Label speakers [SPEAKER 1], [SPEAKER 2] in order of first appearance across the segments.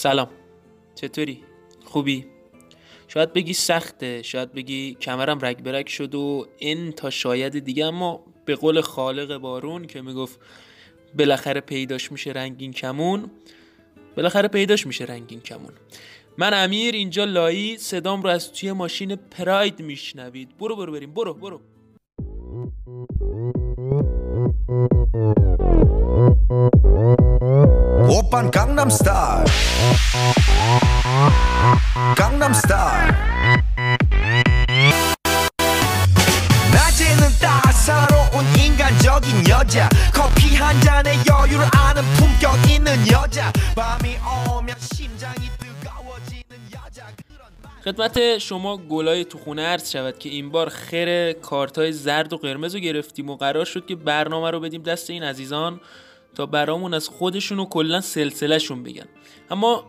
[SPEAKER 1] سلام. چطوری؟ خوبی؟ شاید بگی سخته شاید بگی کمرم رگ برگ شد و این تا شاید دیگه اما به قول خالق بارون که می‌گفت بالاخره پیداش میشه رنگین کمون بالاخره پیداش میشه رنگین کمون. من امیر اینجا لایی صدام رو از توی ماشین پراید میشنوید. برو برو بریم برو برو.
[SPEAKER 2] Open Gangnam Style. 강남스타일 낮에는 따사로운 인간적인 여자 커피 한 잔에 여유를 아는 품격 있는 여자 밤이 오면 심장이 뜨거워지는 여자
[SPEAKER 1] خدمت شما گلای تو خونه عرض شود که این بار خیر کارتای زرد و قرمز رو گرفتیم و قرار شد که برنامه رو بدیم دست این عزیزان تا برامون از خودشون و کلا سلسلهشون بگن اما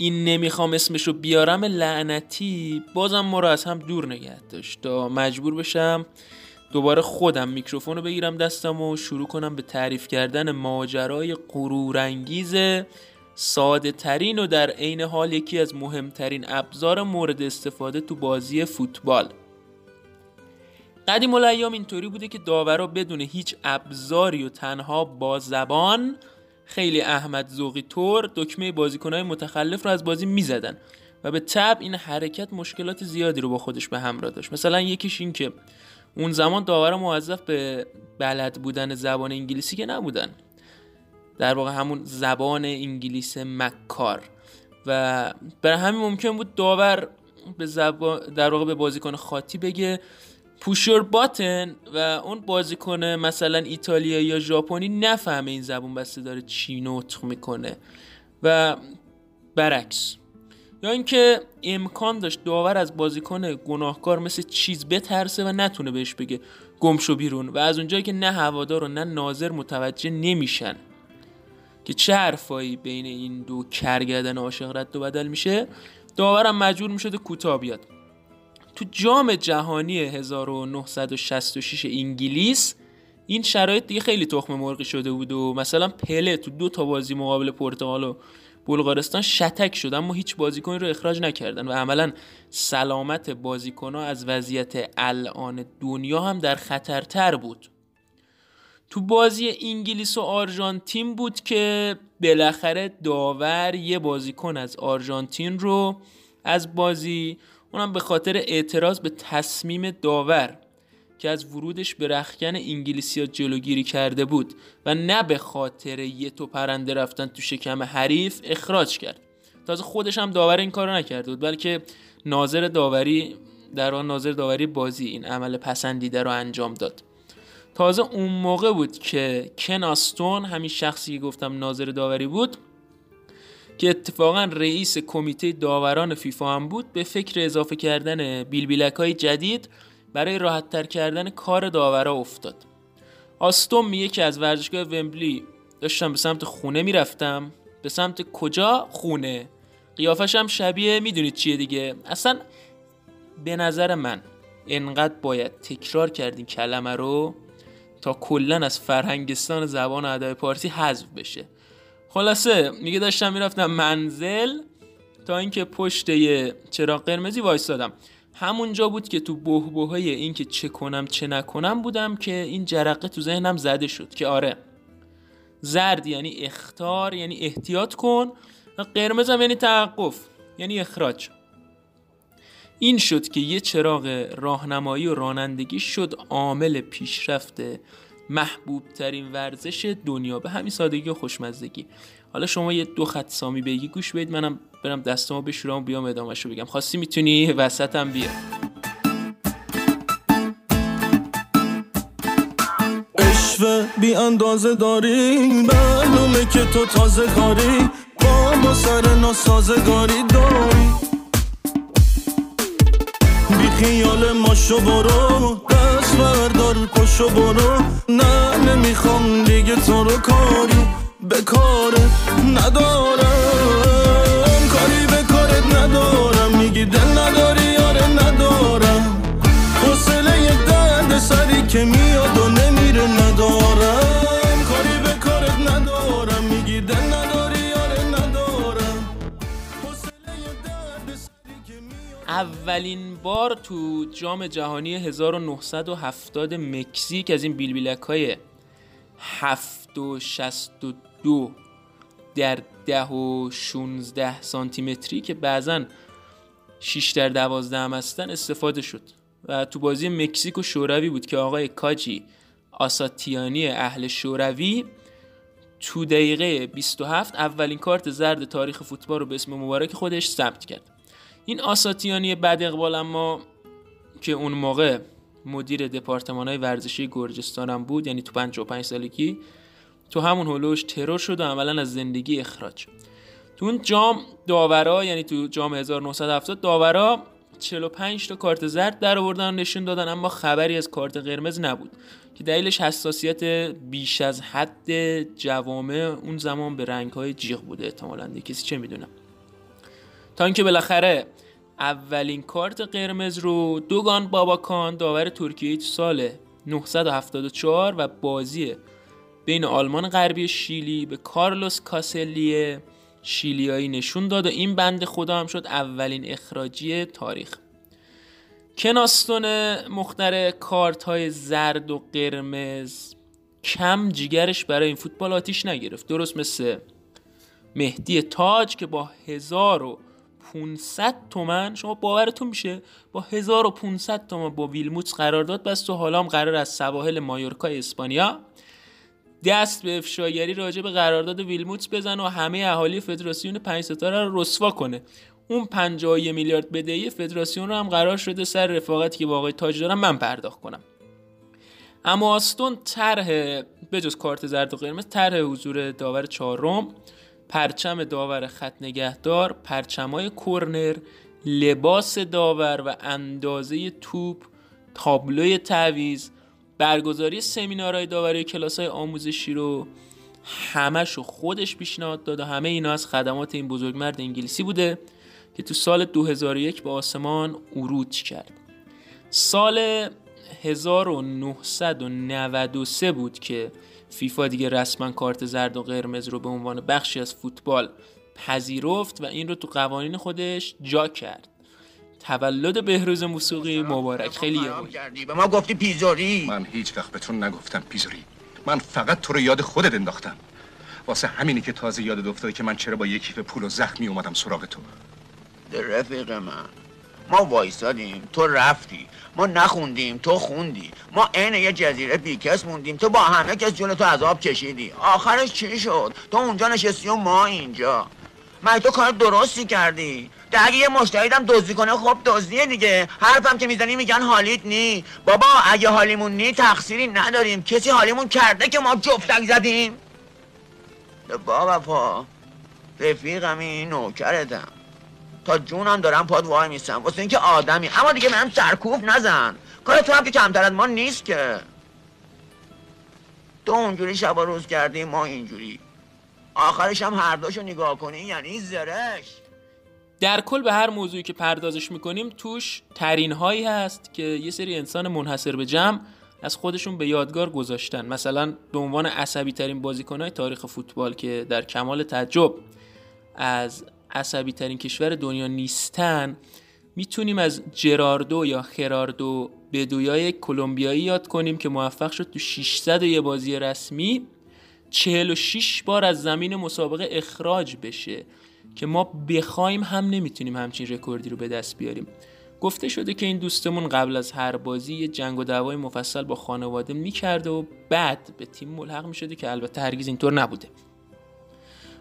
[SPEAKER 1] این نمی‌خوام اسمشو بیارم لعنتی بازم ما رو از هم دور نگه داشت. تا مجبور بشم دوباره خودم میکروفون رو بگیرم دستم و شروع کنم به تعریف کردن ماجرای غرورانگیز ساده ترین و در عین حال یکی از مهمترین ابزار مورد استفاده تو بازی فوتبال. قدیم الایام اینطوری بوده که داورا بدون هیچ ابزاری و تنها با زبان خیلی احمد زوقی طور دکمه بازیکنهای متخلف رو از بازی می‌زدن و به تب این حرکت مشکلات زیادی رو با خودش به همراه داشت. مثلا یکیش این که اون زمان داورا موظف به بلد بودن زبان انگلیسی که نبودن. در واقع همون زبان انگلیس مکار. و برای همین ممکن بود داور به زبان در واقع به بازیکن خاطی بگه پوشور باتن و اون بازیکن مثلا ایتالیا یا ژاپنی نفهمه این زبون بسته داره چی نطق می‌کنه. و برعکس. یا اینکه امکان داشت داور از بازیکن گناهکار مثل چیز بترسه و نتونه بهش بگه گمشو بیرون و از اونجایی که نه هوادار و نه ناظر متوجه نمیشن که چه حرفایی بین این دو کرگردن عاشق رد و بدل میشه داورم مجبور می‌شده کوتاه بیاد. تو جام جهانی 1966 انگلیس این شرایط دیگه خیلی تخم مرغی شده بود و مثلا پله تو دو تا بازی مقابل پرتغال و بلغارستان شتک شد اما هیچ بازیکنی رو اخراج نکردن و عملا سلامت ها از وضعیت الان دنیا هم در خطرتر بود. تو بازی انگلیس و آرژانتین بود که بالاخره داور یه بازیکن از آرژانتین رو از بازی اونم به خاطر اعتراض به تصمیم داور که از ورودش به رخکن انگلیسیا جلوگیری کرده بود و نه به خاطر یه تو پرنده رفتن تو شکم حریف اخراج کرد. تازه خودش هم داور این کارو نکرده بود بلکه ناظر داوری در آن ناظر داوری بازی این عمل پسندیده رو انجام داد. تازه اون موقع بود که کناستون همین شخصی که گفتم ناظر داوری بود که اتفاقا رئیس کمیته داوران فیفا هم بود به فکر اضافه کردن بیلبیلک های جدید برای راحت کردن کار داورا افتاد. آستون میگه که از ورزشگاه ومبلی داشتم به سمت خونه می‌رفتم. به سمت کجا؟ خونه. قیافش هم شبیه می‌دونید چیه دیگه؟ اصلا به نظر من انقدر باید تکرار کردین کلمه رو تا کلا از فرهنگستان زبان ادای پارسی حذف بشه. خلاصه میگه داشتم می‌رفتم منزل تا اینکه پشت چراغ قرمزی وایستادم. همونجا بود که تو بهبوهای این که چه کنم چه نکنم بودم که این جرقه تو ذهنم زده شد که آره. زرد یعنی اختار یعنی احتیاط کن و قرمزم یعنی توقف یعنی اخراج. این شد که یه چراغ راهنمایی و رانندگی شد عامل پیشرفت محبوب ترین ورزش دنیا. به همین سادگی و خوشمزدگی حالا شما یه دو خط سامی بگی گوش بدید. منم برم دستامو بشورم بیام ادامهشو بگم. خواستی می‌تونی؟ وسطم بیا.
[SPEAKER 3] اشوه بی اندازه داری؟ معلومه که تو تازه کاری. با ما سر ناسازگاری داری. بی خیال ماشو برو. بردار پشو برو نه نمی‌خوام دیگه تو رو کاری به کارت ندارم. کاری به کارت ندارم. میگی دل نداری آره ندارم. حوصله درد سری که میاد.
[SPEAKER 1] اولین بار تو جام جهانی 1970 مکزیک از این بیلبیلک های 7 و 62 در 10 و 16 سانتی متری که بعضا 6 در 12 هم هستن استفاده شد. و تو بازی مکزیک و شوروی بود که آقای کاجی آساتیانی اهل شوروی تو دقیقه 27 اولین کارت زرد تاریخ فوتبال رو به اسم مبارک خودش ثبت کرد. این آساتیانی بد اقبال اما که اون موقع مدیر دپارتمان های ورزشی گرجستان هم بود یعنی تو 55 سالگی تو همون هلوش ترور شد و عملا از زندگی اخراج تو اون جام داورا یعنی تو جام 1970 داورا 45 تا کارت زرد در آوردن نشون دادن اما خبری از کارت قرمز نبود که دلیلش حساسیت بیش از حد جوامع اون زمان به رنگ های جیغ بوده احتمالاً. کسی چه می‌دونه؟ تا اینکه بالاخره اولین کارت قرمز رو دوگان باباکان داور ترکیه سال 974 و بازی بین آلمان غربی شیلی به کارلوس کاسلی شیلیایی نشون داد و این بند خدا هم شد اولین اخراجی تاریخ. کناستون مختر کارت های زرد و قرمز کم جیگرش برای این فوتبال آتیش نگرفت. درست مثل مهدی تاج که با 1500 تومن. شما باورتون میشه؟ با 1500 تومن با ویلموتس قرارداد بست و حالا هم قرار از سواحل مایورکا اسپانیا دست به افشاگری راجع به قرارداد ویلموتس بزنه و همه اهالی فدراسیون پنج ستاره رو رسوا کنه. اون 51 میلیارد بدهی فدراسیون رو هم قرار شده سر رفاقتی که با آقای تاج دارم من پرداخت کنم. اما آستون طرح بجز کارت زرد و قرمز طرح حضور داور چهارم. پرچم داور خط نگهدار پرچمای کرنر لباس داور و اندازه توپ تابلوی تعویز برگزاری سمینارهای داوری کلاس های آموزشی رو همش خودش پیشنهاد داد و همه اینا از خدمات این بزرگمرد انگلیسی بوده که تو سال 2001 به آسمان عروج کرد. سال 1993 بود که فیفا دیگه رسما کارت زرد و قرمز رو به عنوان بخشی از فوتبال پذیرفت و این رو تو قوانین خودش جا کرد. تولد بهروز موسیقی مبارک. خیلی
[SPEAKER 4] کردی. به ما گفتی پیزوری
[SPEAKER 5] من هیچ وقت به تو نگفتم پیزوری من فقط تو رو یاد خودت انداختم. واسه همینی که تازه یادت افتاده که من چرا با یه کیف پول و زخمی اومدم سراغ تو.
[SPEAKER 4] رفیق من. ما وایسادیم تو رفتی ما نخوندیم تو خوندی ما عین یه جزیره بیکس موندیم تو با همه کس جون تو عذاب کشیدی. آخرش چی شد؟ تو اونجا نشستی و ما اینجا. من تو کار درستی کردی؟ ده اگه یه مشتریدم دزدی کنه خب دزدیه دیگه. حرفم که می‌زنی میگن حالیت نی. بابا اگه حالیمون نی تقصیری نداریم. کسی حالیمون کرده که ما جفتک زدیم. بابا پا رفیقم این نوکرتم. تا جونم دارم پاد وای میسم واسه اینکه آدمی. اما دیگه من سرکوف نزن. کار تو هم که کمتر از ما نیست که. تو اونجوری شبا روز کردی ما اینجوری. آخرش هم هر دوشو نگاه کنی یعنی زرش
[SPEAKER 1] در کل به هر موضوعی که پردازش می‌کنیم توش ترین هایی هست که یه سری انسان منحصر به جمع از خودشون به یادگار گذاشتن. مثلا به عنوان عصبی ترین بازیکن تاریخ فوتبال که در کمال تعجب از عصبی ترین کشور دنیا نیستن می‌تونیم از جراردو یا خراردو بدویای کلمبیایی یاد کنیم که موفق شد تو 600 یه بازی رسمی 46 بار از زمین مسابقه اخراج بشه که ما بخوایم هم نمی‌تونیم همچین رکوردی رو به دست بیاریم. گفته شده که این دوستمون قبل از هر بازی یه جنگ و دعوای مفصل با خانواده می‌کرده و بعد به تیم ملحق می‌شده که البته هرگز اینطور نبوده.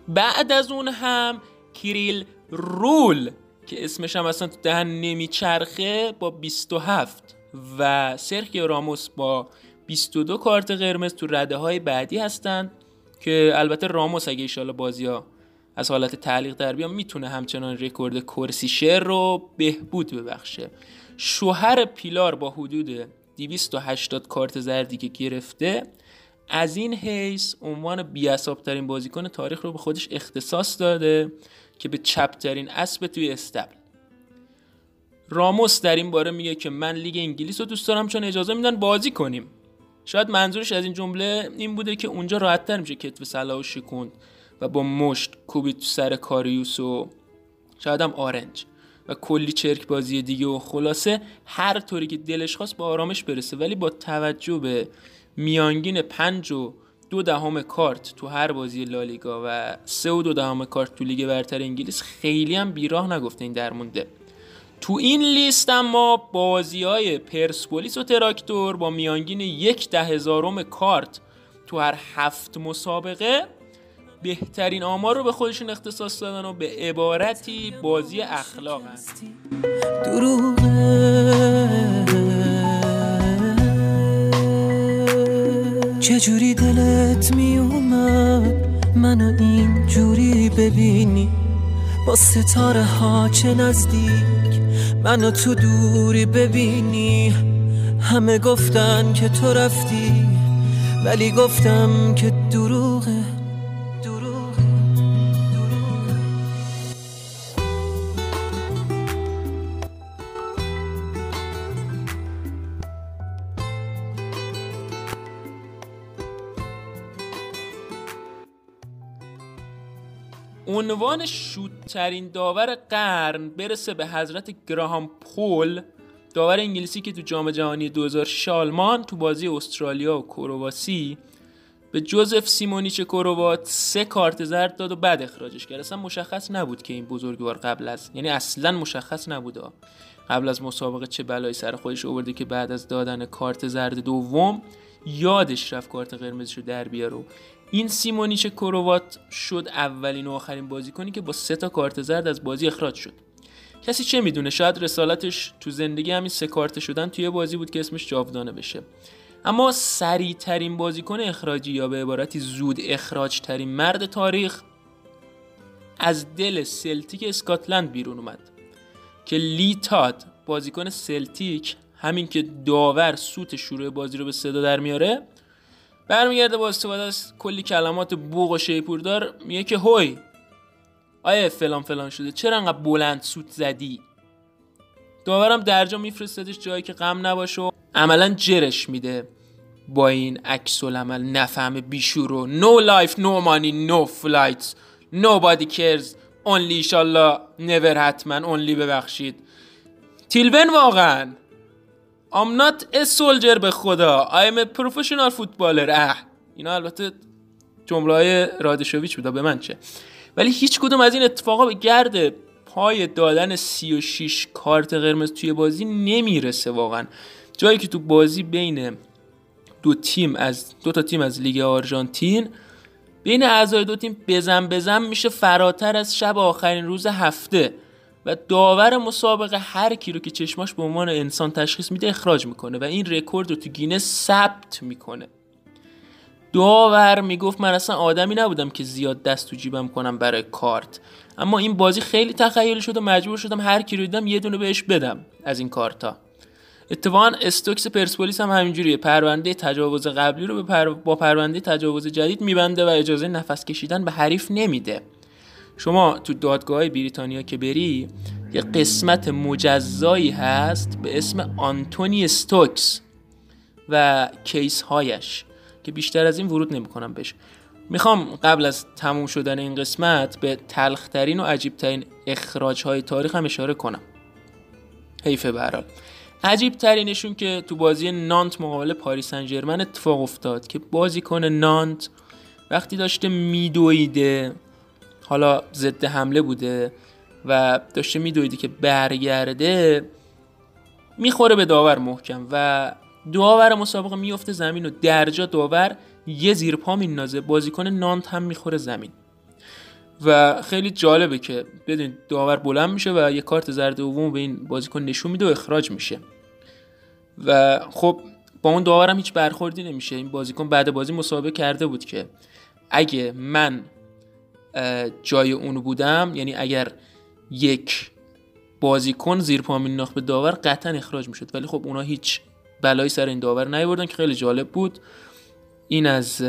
[SPEAKER 1] بعد از اون هم کیریل رول که اسمش هم اصلا تو دهن نمیچرخه با 27 و سرخیو راموس با 22 کارت قرمز تو رده های بعدی هستن که البته راموس اگه ایشالا بازی ها از حالت تعلیق در بیان می‌تونه همچنان رکورد کرسیشر رو بهبود ببخشه. شوهر پیلار با حدود 280 کارت زردی که گرفته از این حیث عنوان بیاساب ترین بازیکن تاریخ رو به خودش اختصاص داده. که به چپترین اسب توی استبل. راموس در این باره میگه که من لیگ انگلیس رو دوست دارم چون اجازه میدن بازی کنیم. شاید منظورش از این جمله این بوده که اونجا راحتتر میشه کتف سلاح و شکوند و با مشت کوبید تو سر کاریوس و شاید هم آرنج. و کلی چرک بازی دیگه و خلاصه هر طوری که دلش خواست به آرامش برسه. ولی با توجه به میانگین پنج و دو دهم کارت تو هر بازی لالیگا و سه و دو دهم کارت تو لیگ برتر انگلیس خیلی هم بیراه نگفته این در مونده. تو این لیست اما بازی های پرسپولیس و تراکتور با میانگین یک ده هزارم کارت تو هر هفت مسابقه بهترین آمار رو به خودشون اختصاص دادن و به عبارتی بازی اخلاق هست.
[SPEAKER 6] چجوری دلت می اومد منو این جوری ببینی؟ با ستاره ها چه نزدیک منو تو دوری ببینی؟ همه گفتن که تو رفتی ولی گفتم که دروغه.
[SPEAKER 1] عنوان شوتترین داور قرن برسه به حضرت گراهام پول داور انگلیسی که تو جام جهانی 2006 آلمان تو بازی استرالیا و کرواسی به جوزف سیمونیچ کروات سه کارت زرد داد و بعد اخراجش کرد. اصلا مشخص نبود که این بزرگوار قبل از یعنی اصلا مشخص نبود قبل از مسابقه چه بلایی سر خودش آورده که بعد از دادن کارت زرد دوم یادش رفت کارت قرمزش رو در بیاره. این سیمونیچ کروات شد اولین و آخرین بازیکنی که با سه تا کارت زرد از بازی اخراج شد. کسی چه می‌دونه؟ شاید رسالتش تو زندگی همین سه کارت شدن توی بازی بود که اسمش جاودانه بشه. اما سریع ترین بازیکن اخراجی یا به عبارتی زود اخراج ترین مرد تاریخ از دل سلتیک اسکاتلند بیرون اومد که لی تاد بازیکن سلتیک همین که داور سوت شروع بازی رو به صدا در میاره برمیگرده با استفاده از کلی کلمات بوق و شیپوردار میگه که هوی آیا فلان فلان شده چرا انقدر بلند سوت زدی؟ داورم درجا میفرستدش جایی که غم نباشه و عملا جرش میده. با این عکس العمل نفهم بیشور و no life no money no flights nobody cares only ایشالله never حتما only ببخشید. تیلون واقعا I'm not a soldier به خدا I'm a professional footballer. اه اینا البته جمله های رادشویچ بوده به من چه؟ ولی هیچ کدوم از این اتفاقا به گرد پای دادن 36 کارت قرمز توی بازی نمی‌رسه واقعا. جایی که تو بازی بین دو تیم از دو تا تیم از لیگ آرژانتین بین اعضای دو تیم بزن بزن میشه فراتر از شب آخرین روز هفته. و داور مسابقه هر کی رو که چشماش به عنوان انسان تشخیص میده اخراج می‌کنه و این رکورد رو تو گینه ثبت می‌کنه. داور می‌گفت من اصلا آدمی نبودم که زیاد دست تو جیبم کنم برای کارت. اما این بازی خیلی تخیلی شد و مجبور شدم هر کی رو دیدم یه دونه بهش بدم از این کارتا. اتفاقا استوکس پرسپولیس هم همینجوریه. پرونده تجاوز قبلی رو. با پرونده تجاوز جدید میبنده و اجازه نفس کشیدن به حریف نمیده. شما تو دادگاه بریتانیا که بری یه قسمت مجزایی هست به اسم آنتونی استوکس و کیس هایش که بیشتر از این ورود نمی‌کنم بهش. می‌خوام قبل از تموم شدن این قسمت به تلخترین و عجیبترین اخراج های تاریخ هم اشاره کنم. حیفه برحال عجیب ترینشون که تو بازی نانت مقابل پاریس سن اتفاق افتاد که بازیکن نانت وقتی داشته میدویده حالا ضد حمله بوده و داشته میدویده که برگرده می‌خوره به داور محکم و داور مسابقه میفته زمین و درجا داور یه زیر پا میندازه. بازیکن نانت هم می‌خوره زمین. و خیلی جالبه که بدین داور بلند میشه و یه کارت زرد دوم به این بازیکن نشون میده و اخراج میشه. و خب با اون داورم هیچ برخوردی نمیشه. این بازیکن بعد بازی مسابقه کرده بود که اگه من جای اونو بودم یعنی اگر یک بازیکن زیر پا مینداخت به داور قطعا اخراج می‌شد ولی خب اونا هیچ بلایی سر این داور نیوردن که خیلی جالب بود. این از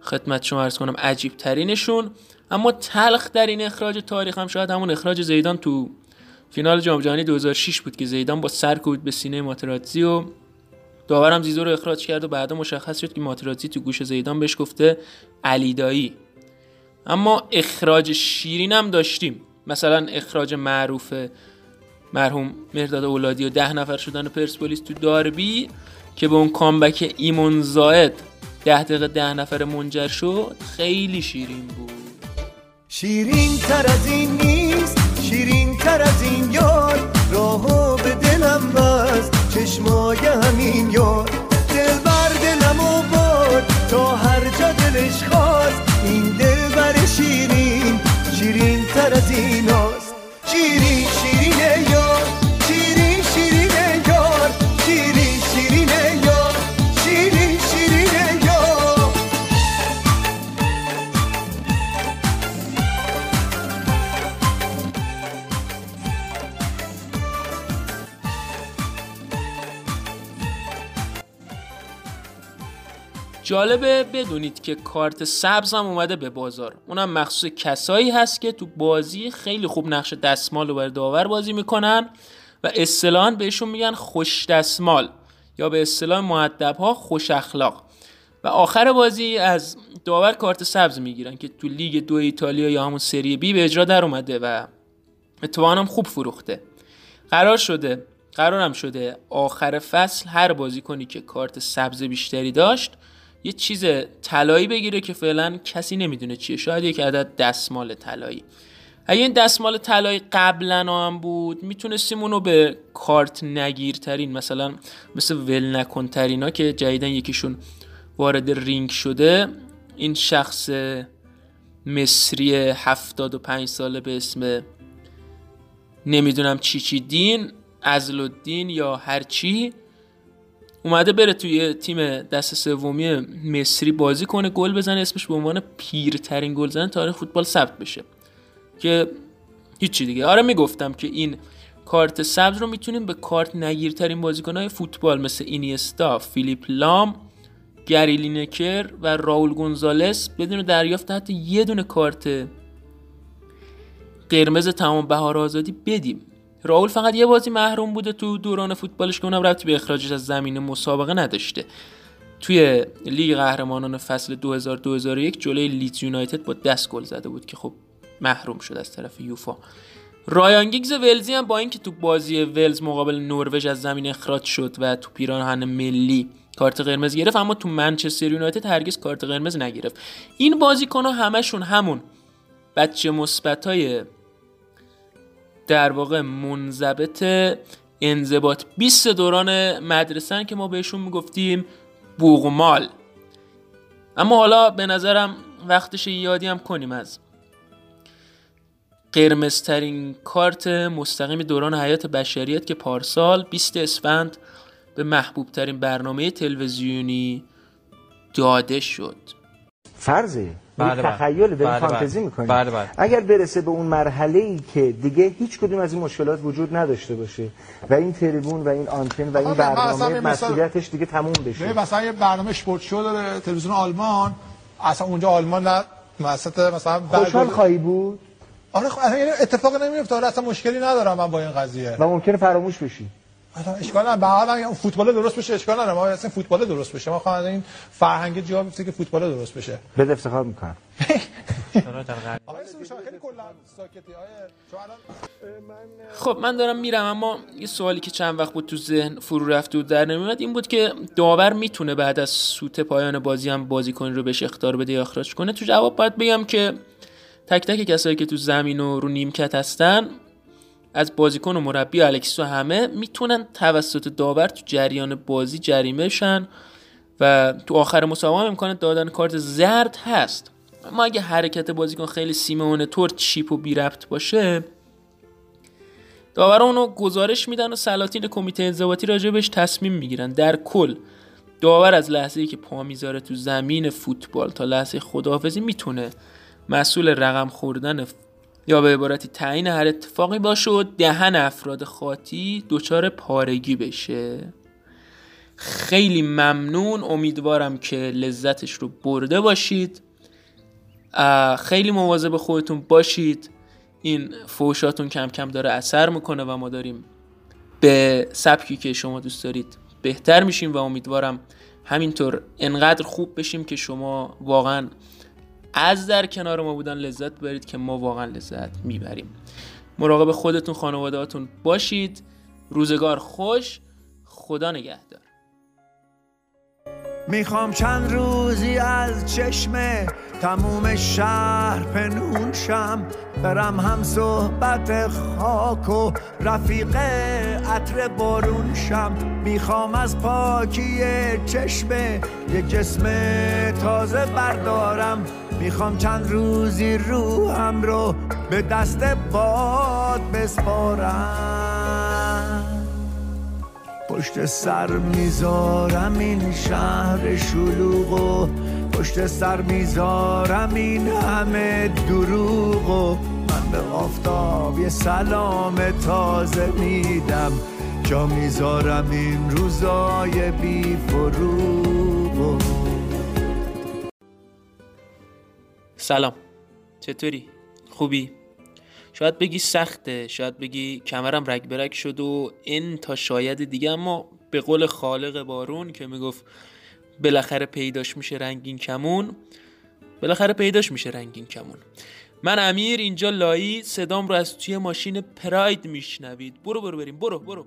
[SPEAKER 1] خدمت شما ارز کنم عجیب ترینشون اما تلخ در این اخراج تاریخ هم شاید همون اخراج زیدان تو فینال جام جهانی 2006 بود که زیدان با سر کوبید به سینه ماتراتزی و داورم زیزو رو اخراج کرد و بعدا مشخص شد که ماتراتزی تو گوش زیدان بهش گفته علی دایی اما اخراج شیرین هم داشتیم. مثلا اخراج معروف مرحوم مرداد اولادی و ده نفر شدن پرسپولیس تو داربی که به اون کامبک ایمون زاید ده دقیقه ده نفر منجر شد خیلی شیرین بود.
[SPEAKER 2] شیرین تر از این نیست شیرین تر از این یار. راهو به دلم بست. چشمای همین یار دل بر دلم و باد. تا هر جا دلش خواست. این دل بر شیرین. شیرین تر از این هاست. شیرین شیرین
[SPEAKER 1] جالبه بدونید که کارت سبز هم اومده به بازار. اونم مخصوص کسایی هست که تو بازی خیلی خوب نقش دستمال رو داور بازی می‌کنن و اصطلاحا بهشون میگن خوش دستمال یا به اصطلاح معدب ها خوش اخلاق. و آخر بازی از داور کارت سبز می‌گیرن که تو لیگ دو ایتالیا یا همون سری بی به اجرا در اومده و اتفاقا هم خوب فروخته. قرار شده قرارم شده آخر فصل هر بازیکنی که کارت سبز بیشتری داشت یه چیز طلایی بگیره که فعلا کسی نمی‌دونه چیه. شاید یک عدد دستمال طلایی. اگه این دستمال طلایی قبلا هم بود می‌تونستیم اونو به کارت نگیرترین مثلا مثل ول نکن ترینا که جدیدن یکیشون وارد رینگ شده این شخص مصری 75 ساله به اسم نمی‌دونم چی چی دین ازل الدین یا هر چی اومده بره توی تیم دست سومی مصری بازی کنه گل بزنه اسمش به عنوان پیرترین گلزن تاریخ فوتبال ثبت بشه. که هیچی دیگه. آره می‌گفتم که این کارت سبز رو می‌تونیم به کارت نگیرترین بازیکنهای فوتبال مثل اینیستا، فیلیپ لام، گری لینکر و راول گونزالس بدون دریافت حتی یه دونه کارت قرمز تمام بهار آزادی بدیم. راول فقط یه بازی محروم بوده تو دوران فوتبالش که اونم ربطی به اخراجش از زمین مسابقه نداشته. توی لیگ قهرمانان فصل 2000-2001 جلوی لیدز یونایتد با دست گل زده بود که خب محروم شد از طرف یوفا. رایان گیگز ولزی هم با اینکه تو بازی ولز مقابل نروژ از زمین اخراج شد و تو پیراهن ملی کارت قرمز گرفت اما تو منچستر یونایتد هرگز کارت قرمز نگرفت. این بازیکن‌ها همشون همون بچه مثبتای در واقع منضبط انضباط. 20 دوران مدرسن که ما بهشون می‌گفتیم بوغمال اما حالا به نظرم وقتش یادی هم کنیم از قرمزترین کارت مستقیم دوران حیات بشریت که پارسال 20 اسفند به محبوب ترین برنامه تلویزیونی داده شد.
[SPEAKER 7] فرضه
[SPEAKER 8] بله، بله.
[SPEAKER 7] تخیل داریم
[SPEAKER 8] بله، بله.
[SPEAKER 7] فانتزی می‌کنیم.
[SPEAKER 8] بله، بله.
[SPEAKER 7] اگر برسه به اون مرحله ای که دیگه هیچ کدوم از این مشکلات وجود نداشته باشه و این تریبون و این آنتن و این
[SPEAKER 9] اصلا
[SPEAKER 7] برنامه مسئولیتش دیگه تموم
[SPEAKER 9] ببین
[SPEAKER 7] بشه
[SPEAKER 9] مثلا یه برنامه اسپورت شو داره تلویزیون آلمان اصلا اونجا آلمان نه وسط مثلا
[SPEAKER 7] خوشحال خواهی بود؟
[SPEAKER 9] آره خب اتفاق نمیفته آره اصلا مشکلی ندارم من با این قضیه.
[SPEAKER 7] و ممکنه فراموش بشی.
[SPEAKER 9] اشکال نداره. به حال فوتبال درست بشه اشکال نداره. ما اصلا فوتبال درست بشه. ما خواهیم این فرهنگ جا بیفته که فوتبال درست بشه.
[SPEAKER 7] بده افتخار می‌کنم.
[SPEAKER 1] خب من دارم میرم اما یه سوالی که چند وقت بود تو ذهن فرو رفته بود در نمیومد این بود که داور می‌تونه بعد از سوت پایان بازی هم بازیکن رو بهش اختار بده یا اخراج کنه. تو جواب باید بگم که تک تک کسایی که تو زمین و رو نیمکت هستن از بازیکن و مربی و الکسیس و همه می‌تونن توسط داور تو جریان بازی جریمه شن و تو آخر مسابقه هم امکان دادن کارت زرد هست. اما اگه حرکت بازیکن خیلی سیمونه طور چیپ و بی ربط باشه داورا اونو گزارش میدن و سلاطین کمیته انضباطی راجبش تصمیم می‌گیرن. در کل داور از لحظه ای که پا می‌ذاره تو زمین فوتبال تا لحظه خداحافظی می‌تونه مسئول رقم خوردن یا به عبارتی تعیین هر اتفاقی باشه و دهن افراد خاطی دچار پارگی بشه. خیلی ممنون. امیدوارم که لذتش رو برده باشید. خیلی مواظب خودتون باشید. این فوشاتون کم کم داره اثر می‌کنه و ما داریم به سبکی که شما دوست دارید بهتر میشیم و امیدوارم همینطور انقدر خوب بشیم که شما واقعا از در کنار ما بودن لذت ببرید که ما واقعا لذت می‌بریم. مراقب خودتون خانوادهاتون باشید. روزگار خوش. خدا نگهدار.
[SPEAKER 2] می‌خوام چند روزی از چشم تموم شهر پنون شم. برم هم صحبت خاک و رفیق عطر بارون شم. می‌خوام از پاکی چشم یه جسم تازه بردارم. می‌خوام چند روزی روحم رو به دست باد بسپارم. پشت سر می‌ذارم این شهر شلوغ و پشت سر می‌ذارم این همه دروغ و من به آفتاب یه سلام تازه میدم. جا می‌ذارم این روزای بی فروغ و
[SPEAKER 1] سلام چطوری؟ خوبی؟ شاید بگی سخته شاید بگی کمرم رگ برگ شد و این تا شاید دیگه اما به قول خالق بارون که می‌گفت بالاخره پیداش میشه رنگین کمون بالاخره پیداش میشه رنگین کمون من امیر اینجا لایی صدام رو از توی ماشین پراید میشنوید برو برو بریم برو برو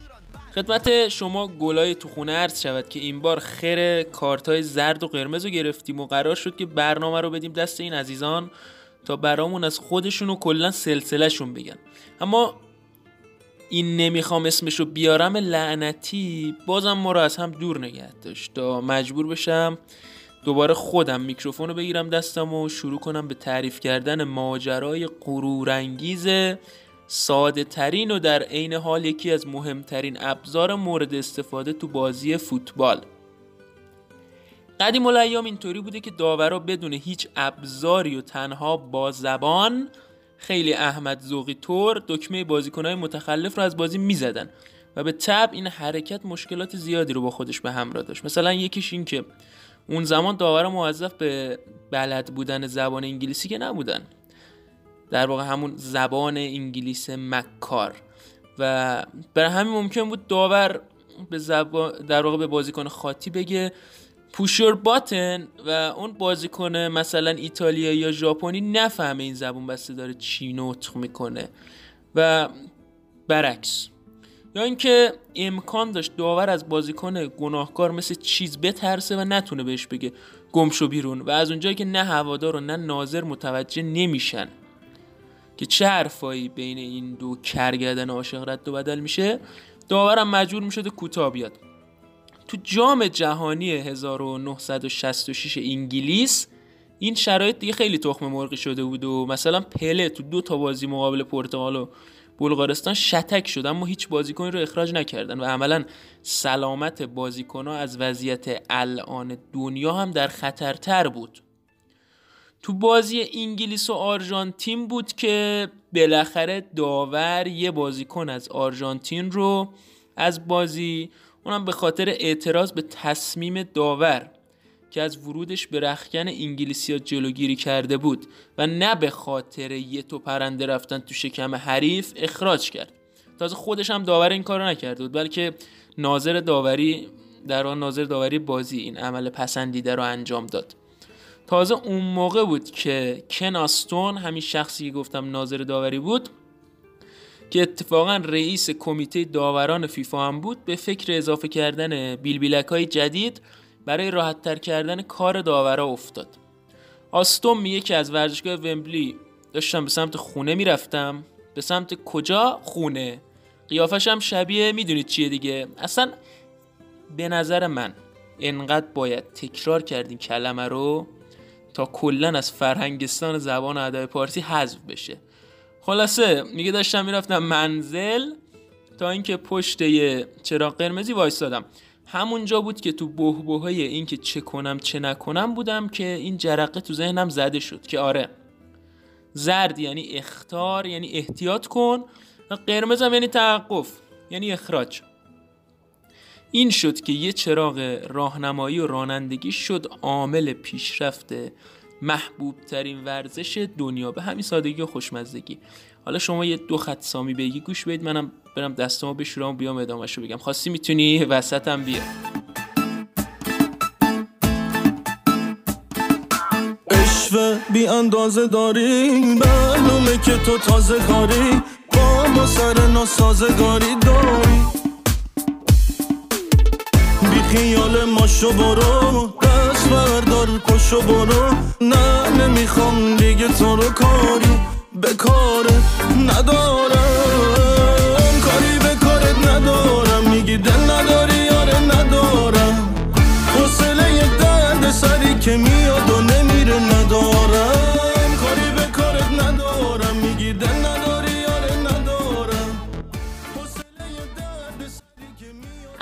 [SPEAKER 1] خدمت شما گلای تو خونه عرض شود که این بار خیر کارتای زرد و قرمز رو گرفتیم و قرار شد که برنامه رو بدیم دست این عزیزان تا برامون از خودشون و کلا سلسلهشون بگن. اما این نمی‌خوام اسمشو بیارم لعنتی بازم ما رو از هم دور نگه داشت. تا مجبور بشم دوباره خودم میکروفون رو بگیرم دستم و شروع کنم به تعریف کردن ماجرای غرورانگیز ساده ترین و در عین حال یکی از مهمترین ابزار مورد استفاده تو بازی فوتبال. قدیم الایام اینطوری بوده که داورا بدون هیچ ابزاری و تنها با زبان خیلی احمد زوقی طور دکمه بازیکنهای متخلف رو از بازی می‌زدن و به تب این حرکت مشکلات زیادی رو با خودش به همراه داشت. مثلا یکیش این که اون زمان داورا موظف به بلد بودن زبان انگلیسی که نبودن. در واقع همون زبان انگلیس مکار. و برای همین ممکن بود داور به زبان در واقع به بازیکن خاطی بگه پوشور باتن و اون بازیکن مثلا ایتالیا یا ژاپنی نفهمه این زبون بسته داره چی نطق می‌کنه. و برعکس. یا اینکه امکان داشت داور از بازیکن گناهکار مثل چیز بترسه و نتونه بهش بگه گمشو بیرون. و از اونجایی که نه هوادار و نه ناظر متوجه نمیشن. که چه حرفایی بین این دو کرگردن عاشق رد و بدل میشه داورم مجبور می‌شده کوتاه بیاد. تو جام جهانی 1966 انگلیس این شرایط دیگه خیلی تخم مرغی شده بود و مثلا پله تو دو تا بازی مقابل پرتغال و بلغارستان شتک شد اما هیچ بازیکنی رو اخراج نکردن و عملا سلامت بازیکنها از وضعیت الان دنیا هم در خطرتر بود. تو بازی انگلیس و آرژانتین بود که بالاخره داور یه بازیکن از آرژانتین رو از بازی اونم به خاطر اعتراض به تصمیم داور که از ورودش به رخکن انگلیسیا جلوگیری کرده بود و نه به خاطر یه تو پرنده رفتن تو شکم حریف اخراج کرد. تازه خودش هم داور این کارو نکرده بود بلکه ناظر داوری در آن ناظر داوری بازی این عمل پسندیده رو انجام داد. تازه اون موقع بود که کناستون همین شخصی که گفتم ناظر داوری بود که اتفاقا رئیس کمیته داوران فیفا هم بود به فکر اضافه کردن بیلبیلک های جدید برای راحت کردن کار داورا افتاد. آستون میگه که از ورزشگاه ومبلی داشتم به سمت خونه می‌رفتم. به سمت کجا؟ خونه. قیافش هم شبیه می‌دونید چیه دیگه؟ اصلا به نظر من انقدر باید تکرار کردین کلمه رو تا کلا از فرهنگستان زبان ادای پارسی حذف بشه. خلاصه میگه داشتم می‌رفتم منزل تا اینکه پشت چراغ قرمزی وایستادم. همونجا بود که تو بهبههای این که چه کنم چه نکنم بودم که این جرقه تو ذهنم زده شد که آره زرد یعنی اختار یعنی احتیاط کن و قرمز هم یعنی توقف یعنی اخراج این شد که یه چراغ راهنمایی و رانندگی شد عامل پیشرفت محبوب ترین ورزش دنیا. به همین سادگی و خوشمزدگی حالا شما یه دو خط سامی بگی گوش بدید منم برم دستمو بشورم بیام ادامهشو بگم. خواستی می‌تونی وسطم بیا
[SPEAKER 3] اشوه بی اندازه داری معلومه که تو تازه کاری با ما سر ناسازگاری داری. خیال ماشو برو. دست بردار پشو برو. نه نمی‌خوام دیگه تو رو کاری به کارت ندارم. کاری به کارت ندارم. میگی دل نداری یاره ندارم. حوصله درد سری که میاد و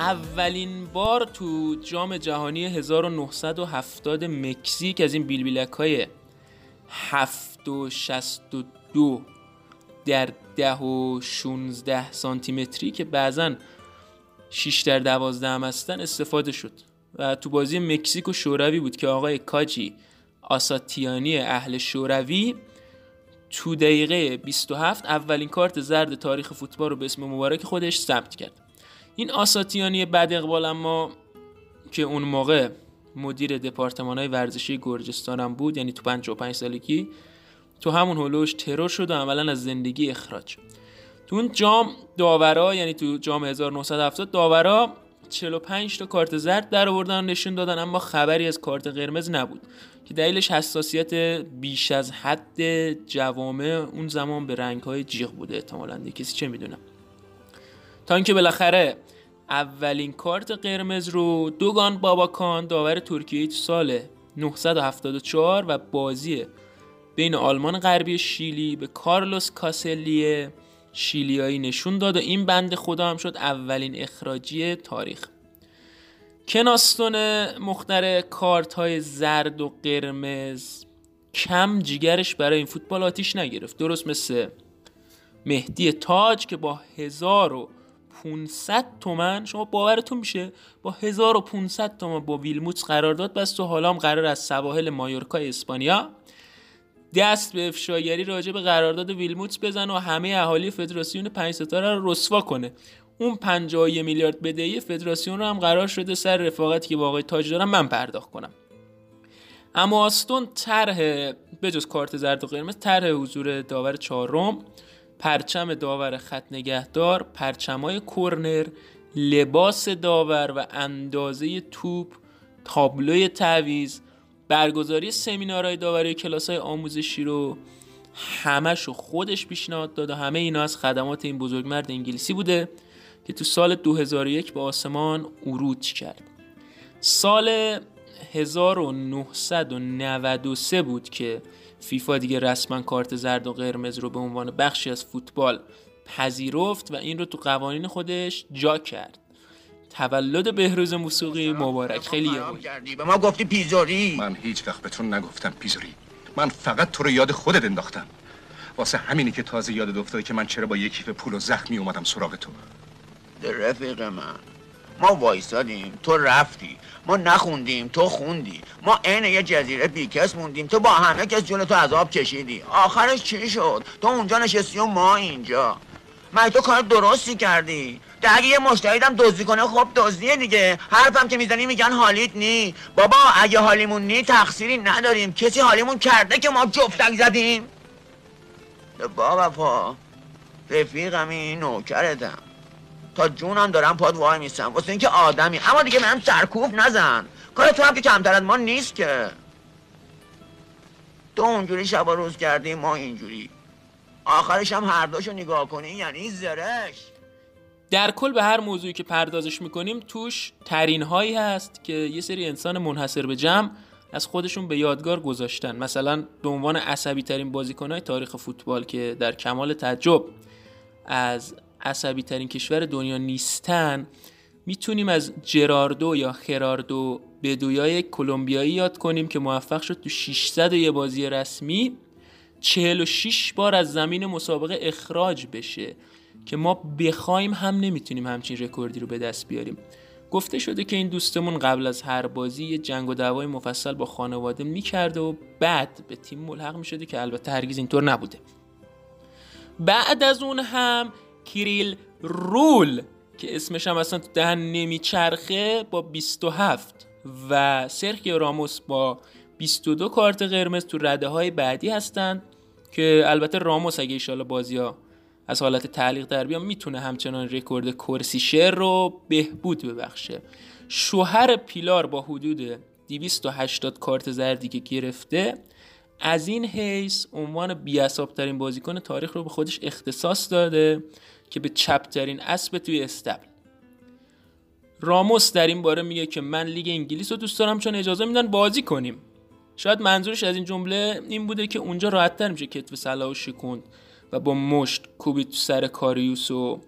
[SPEAKER 1] اولین بار تو جام جهانی 1970 مکزیک از این بیلبیلک های 7 و 62 در 10 و 16 سانتی متری که بعضا 6 در 12 هم هستن استفاده شد. و تو بازی مکزیک و شوروی بود که آقای کاجی آساتیانی اهل شوروی تو دقیقه 27 اولین کارت زرد تاریخ فوتبال رو به اسم مبارک خودش ثبت کرد. این آساتیانی بد اقبال اما که اون موقع مدیر دپارتمان های ورزشی گرجستان هم بود یعنی تو 55 سالگی تو همون هلوش ترور شد و عملا از زندگی اخراج شد. تو اون جام داورا یعنی تو جام 1970 داورا 45 تا کارت زرد در آوردن نشون دادن اما خبری از کارت قرمز نبود که دلیلش حساسیت بیش از حد جوامع اون زمان به رنگ های جیغ بوده احتمالاً کسی چه می‌دونه تا اینکه بالاخره اولین کارت قرمز رو دوگان باباکان داور ترکیه تو سال 974 و بازی بین آلمان غربی شیلی به کارلوس کاسلی شیلیایی نشون داد و این بند خدا هم شد اولین اخراجی تاریخ. کناستون مختر کارت های زرد و قرمز کم جیگرش برای این فوتبال آتیش نگرفت. درست مثل مهدی تاج که با 1500 تومن. شما باورتون میشه؟ با 1500 تومن با ویلموتس قرارداد بست و حالا هم قرار از سواحل مایورکا اسپانیا دست به افشاگری راجع به قرارداد ویلموتس بزنه و همه اهالی فدراسیون پنج ستاره رو رسوا کنه. اون 51 میلیارد بدهی فدراسیون رو هم قرار شده سر رفاقتی که با آقای تاج دارم من پرداخت کنم. اما آستون طرح بجز کارت زرد و قرمز طرح حضور داور چهارم. پرچم داور خط نگهدار پرچمای کرنر لباس داور و اندازه توپ تابلوی تعویز برگزاری سمینارهای داوری کلاس های آموزشی رو همشو خودش پیشنهاد داد و همه اینا از خدمات این بزرگمرد انگلیسی بوده که تو سال 2001 به آسمان عروج کرد. سال 1993 بود که فیفا دیگه رسما کارت زرد و قرمز رو به عنوان بخشی از فوتبال پذیرفت و این رو تو قوانین خودش جا کرد. تولد بهروز موسیقی مبارک. خیلی یه
[SPEAKER 4] کردی. به ما گفتی پیزوری
[SPEAKER 5] من هیچ وقت به تو نگفتم پیزوری من فقط تو رو یاد خودت انداختم. واسه همینی که تازه یادت افتاده که من چرا با یک کیف پول و زخمی اومدم سراغ تو.
[SPEAKER 4] رفیق من. ما وایسادیم تو رفتی ما نخوندیم تو خوندی ما عین یه جزیره بیکس موندیم تو با همه کس جون تو عذاب کشیدی. آخرش چی شد؟ تو اونجا نشستی و ما اینجا. مگه تو کار درستی کردی؟ ده اگه یه مشتریدم دزدی کنه خب دزدیه دیگه. حرفم که می‌زنی میگن حالیت نی. بابا اگه حالیمون نی تقصیری نداریم. کسی حالیمون کرده که ما جفتک زدیم. بابا پا رفیقم این نوکرتم. جونم دارم پاد وای میستم. واسه اینکه آدمی. اما دیگه من سرکوف نزن. کار تو هم که کمتر از ما نیست که. تو اونجوری شبا روز کردی ما اینجوری. آخرش هم هر دوشو نگاه کنی یعنی زرش
[SPEAKER 1] در کل به هر موضوعی که پردازش می‌کنیم توش ترین هایی هست که یه سری انسان منحصر به جمع از خودشون به یادگار گذاشتن. مثلا به عنوان عصبی ترین بازیکن های تاریخ فوتبال که در کمال تعجب از عصبی ترین کشور دنیا نیستن می‌تونیم از جراردو یا خراردو بدویای کلمبیایی یاد کنیم که موفق شد تو 600 یه بازی رسمی 46 بار از زمین مسابقه اخراج بشه که ما بخوایم هم نمی‌تونیم همچین رکوردی رو به دست بیاریم. گفته شده که این دوستمون قبل از هر بازی یه جنگ و دعوای مفصل با خانواده می‌کرده و بعد به تیم ملحق می‌شده که البته هرگز اینطور نبوده. بعد از اون هم کریل رول که اسمش هم اصلا تو دهن نمیچرخه با 27 و سرخیو راموس با 22 کارت قرمز تو رده های بعدی هستن که البته راموس اگه ایشالا بازی ها از حالت تعلیق در بیان می‌تونه همچنان رکورد کرسیشر رو بهبود ببخشه. شوهر پیلار با حدود 280 کارت زردی که گرفته از این حیث عنوان بیاساب ترین بازیکن تاریخ رو به خودش اختصاص داده. که به چپترین اسب توی استبل. راموس در این باره میگه که من لیگ انگلیس رو دوست دارم چون اجازه میدن بازی کنیم. شاید منظورش از این جمله این بوده که اونجا راحتتر میشه کتف سلاح و شکوند و با مشت کوبی تو سر کاریوس و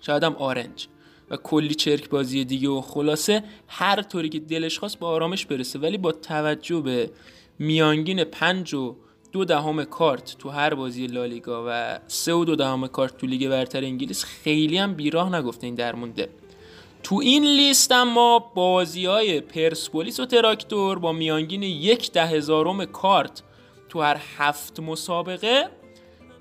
[SPEAKER 1] شاید هم آرنج. و کلی چرک بازی دیگه و خلاصه هر طوری که دلش خواست با آرامش برسه. ولی با توجه به میانگین پنج و دو دهم کارت تو هر بازی لالیگا و سه و دو دهم کارت تو لیگ برتر انگلیس خیلی هم بیراه نگفته این درمونده تو این لیست اما بازی های پرسپولیس و تراکتور با میانگین یک ده هزارم کارت تو هر هفت مسابقه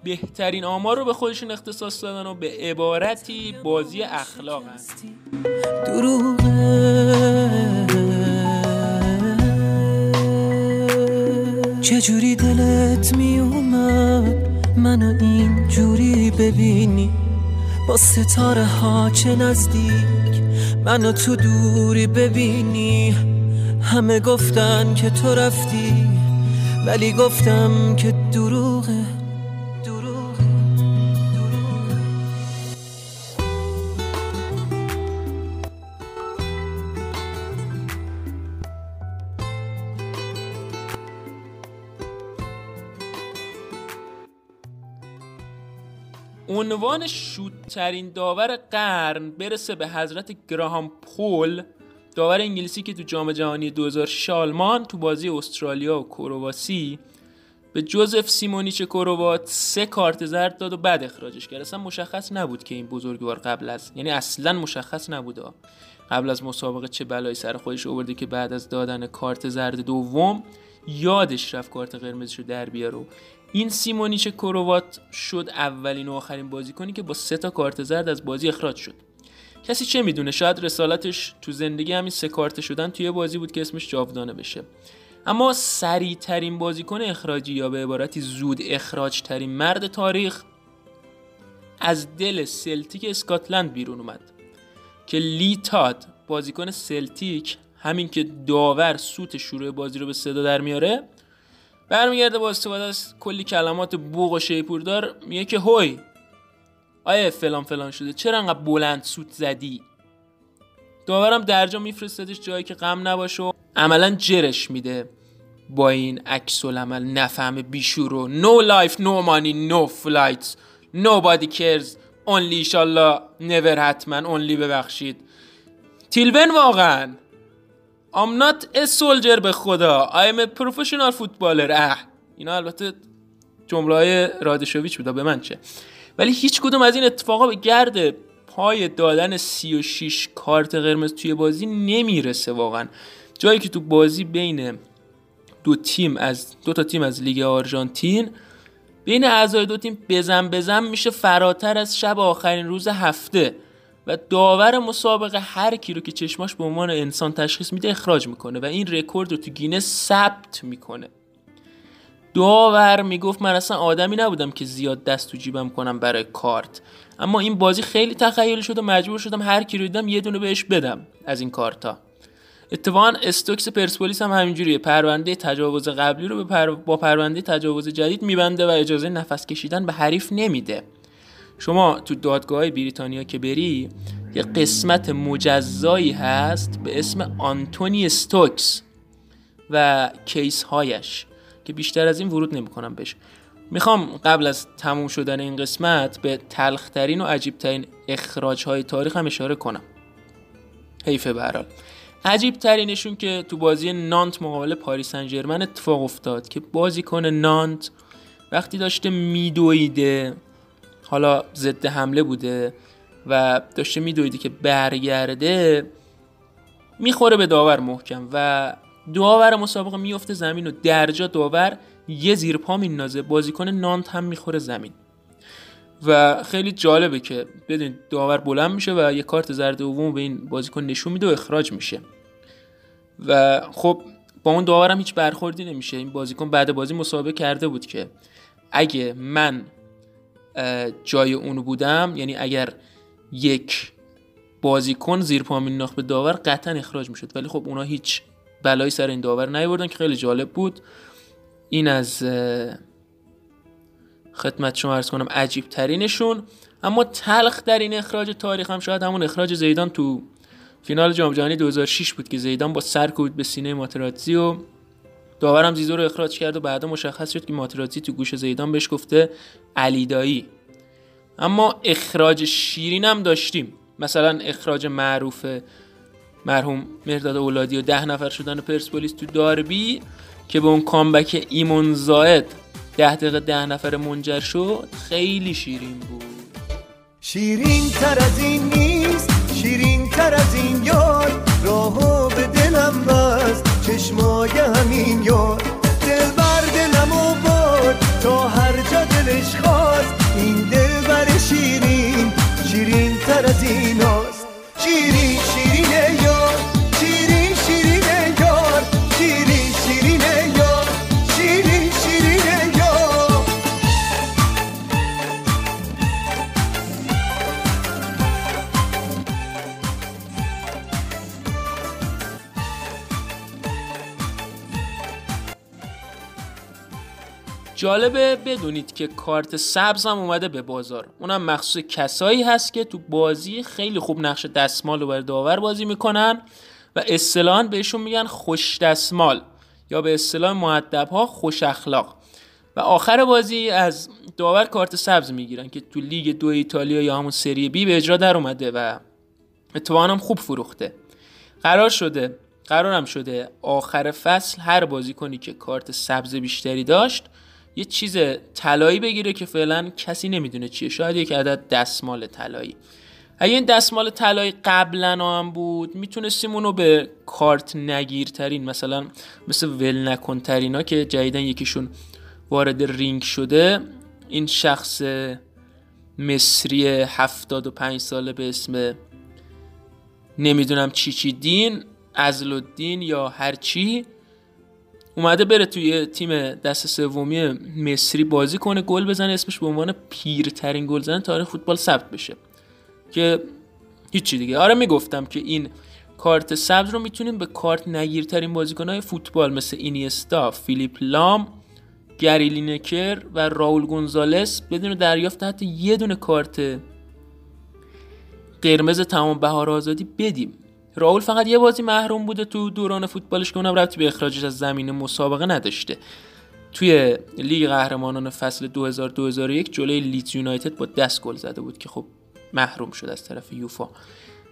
[SPEAKER 1] بهترین آمار رو به خودشون اختصاص دادن و به عبارتی بازی اخلاق هست.
[SPEAKER 6] چجوری دلت می اومد منو این جوری ببینی؟ با ستاره ها چه نزدیک منو تو دوری ببینی؟ همه گفتن که تو رفتی ولی گفتم که دروغه.
[SPEAKER 1] عنوان شوتترین داور قرن برسه به حضرت گراهام پول داور انگلیسی که تو جام جهانی 2006 آلمان تو بازی استرالیا و کرواسی. به جوزف سیمونیچ کروات سه کارت زرد داد و بعد اخراجش کرد. اصلا مشخص نبود که این بزرگوار قبل از یعنی اصلا مشخص نبود. قبل از مسابقه چه بلایی سر خودش آورده که بعد از دادن کارت زرد دوم یادش رفت کارت قرمزش در بیاره این سیمونیچ کروات شد اولین و آخرین بازیکنی که با سه تا کارت زرد از بازی اخراج شد. کسی چه می‌دونه؟ شاید رسالتش تو زندگی همین سه کارت شدن توی بازی بود که اسمش جاودانه بشه. اما سریع ترین بازیکن اخراجی یا به عبارتی زود اخراج ترین مرد تاریخ از دل سلتیک اسکاتلند بیرون اومد که لی تاد بازیکن سلتیک همین که داور سوت شروع بازی رو به صدا در میاره برمیگرده با استفاده از کلی کلمات بوق و شیپوردار میگه که هوی آیا فلان فلان شده چرا انقدر بلند سوت زدی؟ داورم درجا میفرستدش جایی که غم نباشه و عملا جرش میده. با این عکس العمل نفهم بیشور و no life no money no flights nobody cares only ایشالله never حتما only ببخشید. تیلون واقعا I'm not a soldier به خدا I'm a professional footballer. اه اینا البته جمله های رادشویچ بوده به من چه؟ ولی هیچ کدوم از این اتفاقا به گرد پای دادن 36 کارت قرمز توی بازی نمی‌رسه واقعا. جایی که تو بازی بین دو تیم از دو تا تیم از لیگ آرژانتین بین اعضای دو تیم بزن بزن میشه فراتر از شب آخرین روز هفته. و داور مسابقه هر کی رو که چشماش به عنوان انسان تشخیص میده اخراج می‌کنه و این رکورد رو تو گینه ثبت می‌کنه. داور می‌گفت من اصلا آدمی نبودم که زیاد دست تو جیبم کنم برای کارت. اما این بازی خیلی تخیلی شد و مجبور شدم هر کی رو دیدم یه دونه بهش بدم از این کارتا. اتفاقا استوکس پرسپولیس هم همینجوریه. پرونده تجاوز قبلی رو. با پرونده تجاوز جدید میبنده و اجازه نفس کشیدن به حریف نمیده. شما تو دادگاه بریتانیا که بری یه قسمت مجزایی هست به اسم آنتونی استوکس و کیس هایش که بیشتر از این ورود نمی‌کنم بهش. می‌خوام قبل از تموم شدن این قسمت به تلخترین و عجیبترین اخراج های تاریخ هم اشاره کنم. حیفه برحال عجیب ترینشون که تو بازی نانت مقابل پاریس سن اتفاق افتاد که بازیکن نانت وقتی داشته میدویده حالا ضد حمله بوده و داشته میدویده که برگرده می‌خوره به داور محکم و داور مسابقه میفته زمین و درجا داور یه زیر پا میندازه. بازیکن نانت هم می‌خوره زمین. و خیلی جالبه که بدین داور بلند میشه و یه کارت زرد دوم به این بازیکن نشون میده و اخراج میشه. و خب با اون داورم هیچ برخوردی نمیشه. این بازیکن بعد بازی مسابقه کرده بود که اگه من جای اونو بودم یعنی اگر یک بازیکن زیر پا مینداخت به داور قطعا اخراج می‌شد ولی خب اونا هیچ بلایی سر این داور نیوردن که خیلی جالب بود. این از خدمت شما ارز کنم عجیب ترینشون اما تلخ در این اخراج تاریخ هم شاید همون اخراج زیدان تو فینال جام جهانی 2006 بود که زیدان با سر کوبید به سینه ماتراتزی و داورم زیزو رو اخراج کرد و بعدا مشخص شد که ماتراتزی تو گوش زیدان بهش گفته علیدایی. اما اخراج شیرین هم داشتیم. مثلا اخراج معروف مرحوم مرداد اولادی و ده نفر شدن پرسپولیس تو داربی که به اون کامبک ایمون زاید ده دقیقه ده نفر منجر شد خیلی شیرین بود.
[SPEAKER 2] شیرین تر از این نیست شیرین تر از این یار. راهو به دلم بست. چشمای همین یار. دل بر دلم و باد تا هر جا دلش خواست. این دل بر شیرین شیرین تر از این هاست. شیرین شیرین.
[SPEAKER 1] جالبه بدونید که کارت سبز هم اومده به بازار. اونم مخصوص کسایی هست که تو بازی خیلی خوب نقش دستمال رو داور بازی می‌کنن و اصطلاحا بهشون میگن خوش دستمال یا به اصطلاح معدب ها خوش اخلاق. و آخر بازی از داور کارت سبز می‌گیرن که تو لیگ دو ایتالیا یا همون سری بی به اجرا در اومده و اتفاقا هم خوب فروخته. قرار شده قرارم شده آخر فصل هر بازیکنی که کارت سبز بیشتری داشت یه چیز طلایی بگیره که فعلا کسی نمی‌دونه چیه. شاید یک عدد دستمال طلایی. اگه این دستمال طلایی قبلا هم بود می‌تونستیم اونو به کارت نگیرترین مثلا مثل ول نکن ترینا که جدیدن یکیشون وارد رینگ شده این شخص مصری 75 ساله به اسم نمی‌دونم چی چی دین ازل الدین یا هر چی اومده بره توی تیم دست سومی مصری بازی کنه گل بزنه اسمش به عنوان پیرترین گلزن تاریخ فوتبال ثبت بشه. که هیچی دیگه. آره می‌گفتم که این کارت سبز رو می‌تونیم به کارت نگیرترین بازیکنهای فوتبال مثل اینیستا، فیلیپ لام، گری لینکر و راول گونزالس بدون دریافت حتی یه دونه کارت قرمز تمام بهار آزادی بدیم. راول فقط یه بازی محروم بوده تو دوران فوتبالش که اونم ربطی به اخراجش از زمین مسابقه نداشته. توی لیگ قهرمانان فصل 2000-2001 جلوی لیدز یونایتد با دست گل زده بود که خب محروم شد از طرف یوفا.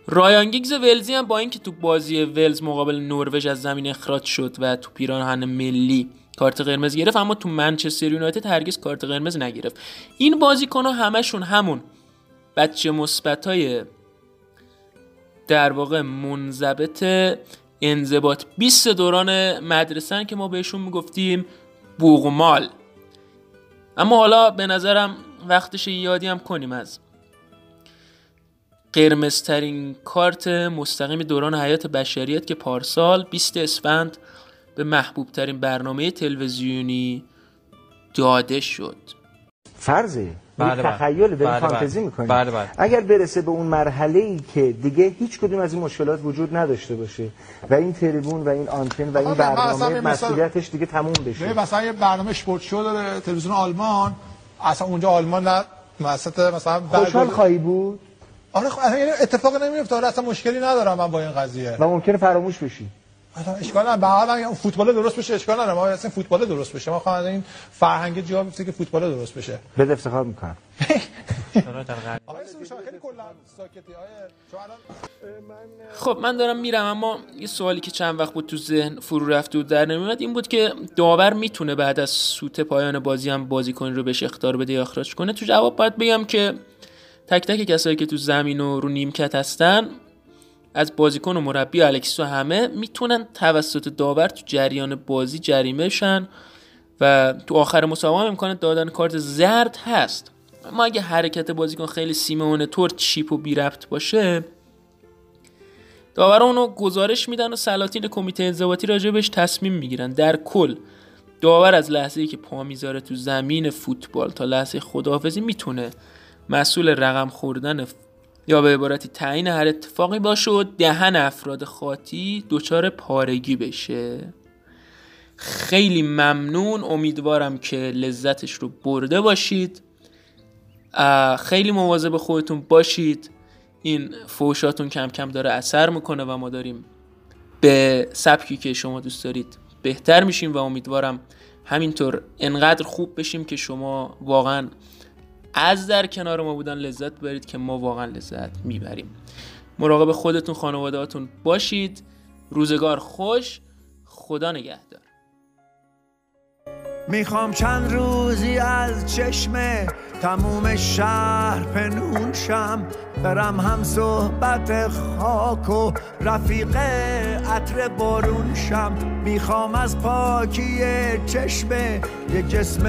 [SPEAKER 1] رایان گیگز ولزی هم با اینکه تو بازی ولز مقابل نروژ از زمین اخراج شد و تو پیراهن ملی کارت قرمز گرفت اما تو منچستر یونایتد هرگز کارت قرمز نگرفت. این بازیکن ها همشون همون بچه مثبتای در واقع منضبط انضباط. 20 دوران مدرسه که ما بهشون می‌گفتیم بوغمال اما حالا به نظرم وقتش یادی هم کنیم از قرمزترین کارت مستقیم دوران حیات بشریت که پارسال 20 اسفند به محبوب ترین برنامه تلویزیونی داده شد.
[SPEAKER 7] فرضه
[SPEAKER 8] بله، بله.
[SPEAKER 7] تخیل داریم
[SPEAKER 8] بله، بله.
[SPEAKER 7] فانتزی می‌کنیم
[SPEAKER 8] بله، بله.
[SPEAKER 7] اگر برسه به اون مرحله ای که دیگه هیچ کدوم از این مشکلات وجود نداشته باشه و این تریبون و این آنتن و این برنامه مسئولیتش دیگه تموم بشه
[SPEAKER 9] مثلا یه برنامه اسپورت شو داره تلویزیون آلمان اصلا اونجا آلمان نه مثلا بعد-
[SPEAKER 7] خوشحال خواهی بود
[SPEAKER 9] آره خب اتفاق نمیفته آره اصلا مشکلی ندارم من با این قضیه
[SPEAKER 7] و ممکنه فراموش بشی
[SPEAKER 9] اشکال نداره. به حال فوتبال درست بشه اشکال نداره. ما اصلا فوتبال درست بشه. ما خواهیم این فرهنگ جا بیفته که فوتبال درست بشه.
[SPEAKER 7] بده افتخار می‌کنم.
[SPEAKER 1] خب من دارم میرم اما یه سوالی که چند وقت بود تو ذهن فرو رفته و در نمیومد این بود که داور می‌تونه بعد از سوت پایان بازی هم بازیکن رو بهش اختار بده یا اخراج کنه. تو جواب باید بگم که تک تک کسایی که تو زمین و رو نیمکت هستن از بازیکن و مربی و الکسیس و همه می‌تونن توسط داور تو جریان بازی جریمه شن و تو آخر مسابقه هم امکان دادن کارت زرد هست. اما اگه حرکت بازیکن خیلی سیمونه طور چیپ و بی ربط باشه داورا اونو گزارش میدن و سلاطین کمیته انضباطی راجبش تصمیم می‌گیرن. در کل داور از لحظه ای که پا می‌ذاره تو زمین فوتبال تا لحظه خداحافظی می‌تونه مسئول رقم خوردن یا به عبارتی تعیین هر اتفاقی باشه و دهن افراد خاطی دچار پارگی بشه. خیلی ممنون. امیدوارم که لذتش رو برده باشید. خیلی مواظب خودتون باشید. این فوشاتون کم کم داره اثر می‌کنه و ما داریم به سبکی که شما دوست دارید بهتر میشیم و امیدوارم همینطور انقدر خوب بشیم که شما واقعا از در کنار ما بودن لذت ببرید که ما واقعا لذت می‌بریم. مراقب خودتون خانوادهاتون باشید. روزگار خوش. خدا نگهدار.
[SPEAKER 2] می‌خوام چند روزی از چشم تموم شهر پنهون شم. برم هم صحبت خاک و رفیق عطر بارون شم. می‌خوام از پاکی چشم یک جسم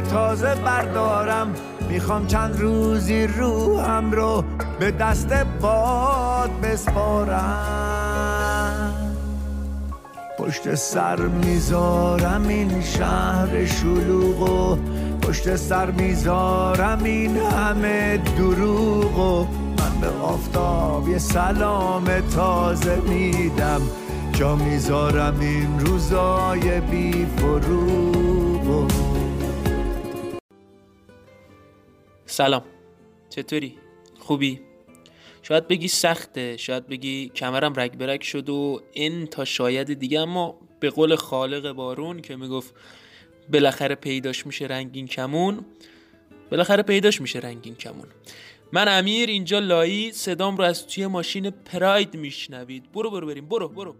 [SPEAKER 2] تازه بردارم. می‌خوام چند روزی روحم رو به دست باد بسپارم. پشت سر می‌ذارم این شهر شلوغ و پشت سر می‌ذارم این همه دروغ و من به آفتاب یه سلام تازه میدم. جا می‌ذارم این روزای بی فروغ و
[SPEAKER 1] سلام. چطوری؟ خوبی؟ شاید بگی سخته شاید بگی کمرم رگ برگ شد و این تا شاید دیگه اما به قول خالق بارون که می‌گفت بالاخره پیداش میشه رنگین کمون. بالاخره پیداش میشه رنگین کمون. من امیر اینجا لایی صدام رو از توی ماشین پراید میشنوید. برو برو بریم برو برو.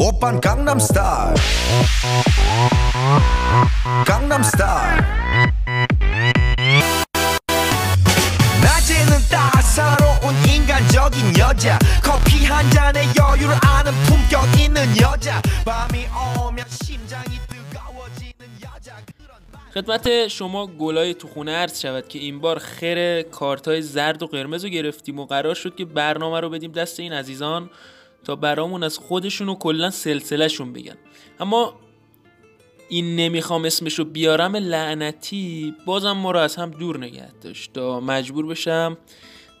[SPEAKER 2] 오빤 강남스타일 강남스타일 낮에는 따사로운 인간적인 여자 커피 한 잔에 여유를 아는 품격 있는 여자 밤이 오면 심장이 뜨거워지는 여자 그런
[SPEAKER 1] خدمت شما گلای تو خونه عرض شود که این بار خیر کارتای زرد و قرمز رو گرفتیم و قرار شد که برنامه رو بدیم دست این عزیزان تا برامون از خودشون و کلا سلسلهشون بگن. اما این نمی‌خوام اسمش رو بیارم لعنتی بازم ما رو از هم دور نگه داشت. تا مجبور بشم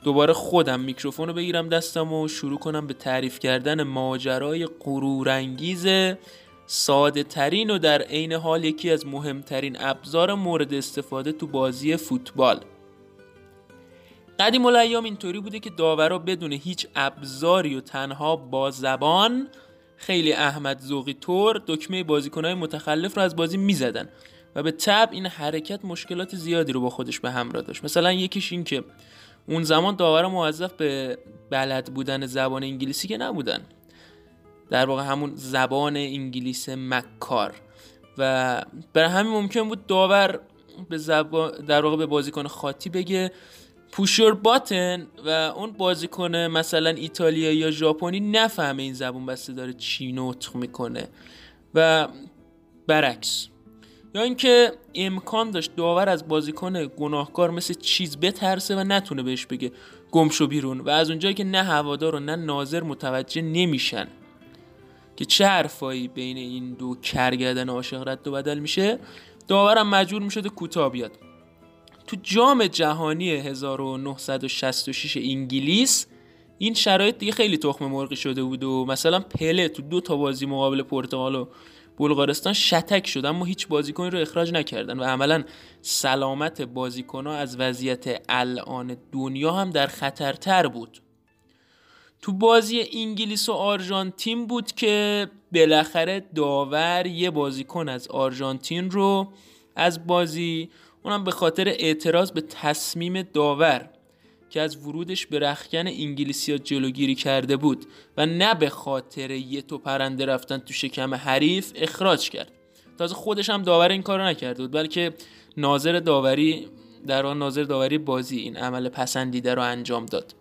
[SPEAKER 1] دوباره خودم میکروفون رو بگیرم دستم و شروع کنم به تعریف کردن ماجرای غرورانگیز ساده ترین و در عین حال یکی از مهمترین ابزار مورد استفاده تو بازی فوتبال. قدیم الایام اینطوری بوده که داورا بدون هیچ ابزاری و تنها با زبان خیلی احمد ذوقی طور دکمه بازیکنهای متخلف رو از بازی می‌زدن و به تب این حرکت مشکلات زیادی رو با خودش به همراه داشت. مثلا یکیش این که اون زمان داورا موظف به بلد بودن زبان انگلیسی که نبودن. در واقع همون زبان انگلیس مکار. و برای همین ممکن بود داور به زبان در واقع به بازیکن خاطی بگه پوشور باتن و اون بازیکن مثلا ایتالیا یا ژاپنی نفهمه این زبون بسته داره چی نطق می‌کنه. و برعکس. یا اینکه امکان داشت داور از بازیکن گناهکار مثل چیز بترسه و نتونه بهش بگه گمشو بیرون و از اونجایی که نه هوادار و نه ناظر متوجه نمیشن که چه حرفایی بین این دو کرگردن عاشق رد و بدل میشه داورم مجبور می‌شده کوتاه بیاد. تو جام جهانی 1966 انگلیس این شرایط دیگه خیلی تخم مرغی شده بود و مثلا پله تو دو تا بازی مقابل پرتغال و بلغارستان شتک شد اما هیچ بازیکنی رو اخراج نکردن و عملا سلامت بازیکنها از وضعیت الان دنیا هم در خطرتر بود. تو بازی انگلیس و آرژانتین بود که بالاخره داور یه بازیکن از آرژانتین رو از بازی اونم به خاطر اعتراض به تصمیم داور که از ورودش به رخکن انگلیسی ها جلوگیری کرده بود و نه به خاطر یه تو پرنده رفتن تو شکم حریف اخراج کرد. تازه خودش هم داور این کارو نکرده بود بلکه ناظر داوری در آن ناظر داوری بازی این عمل پسندیده رو انجام داد.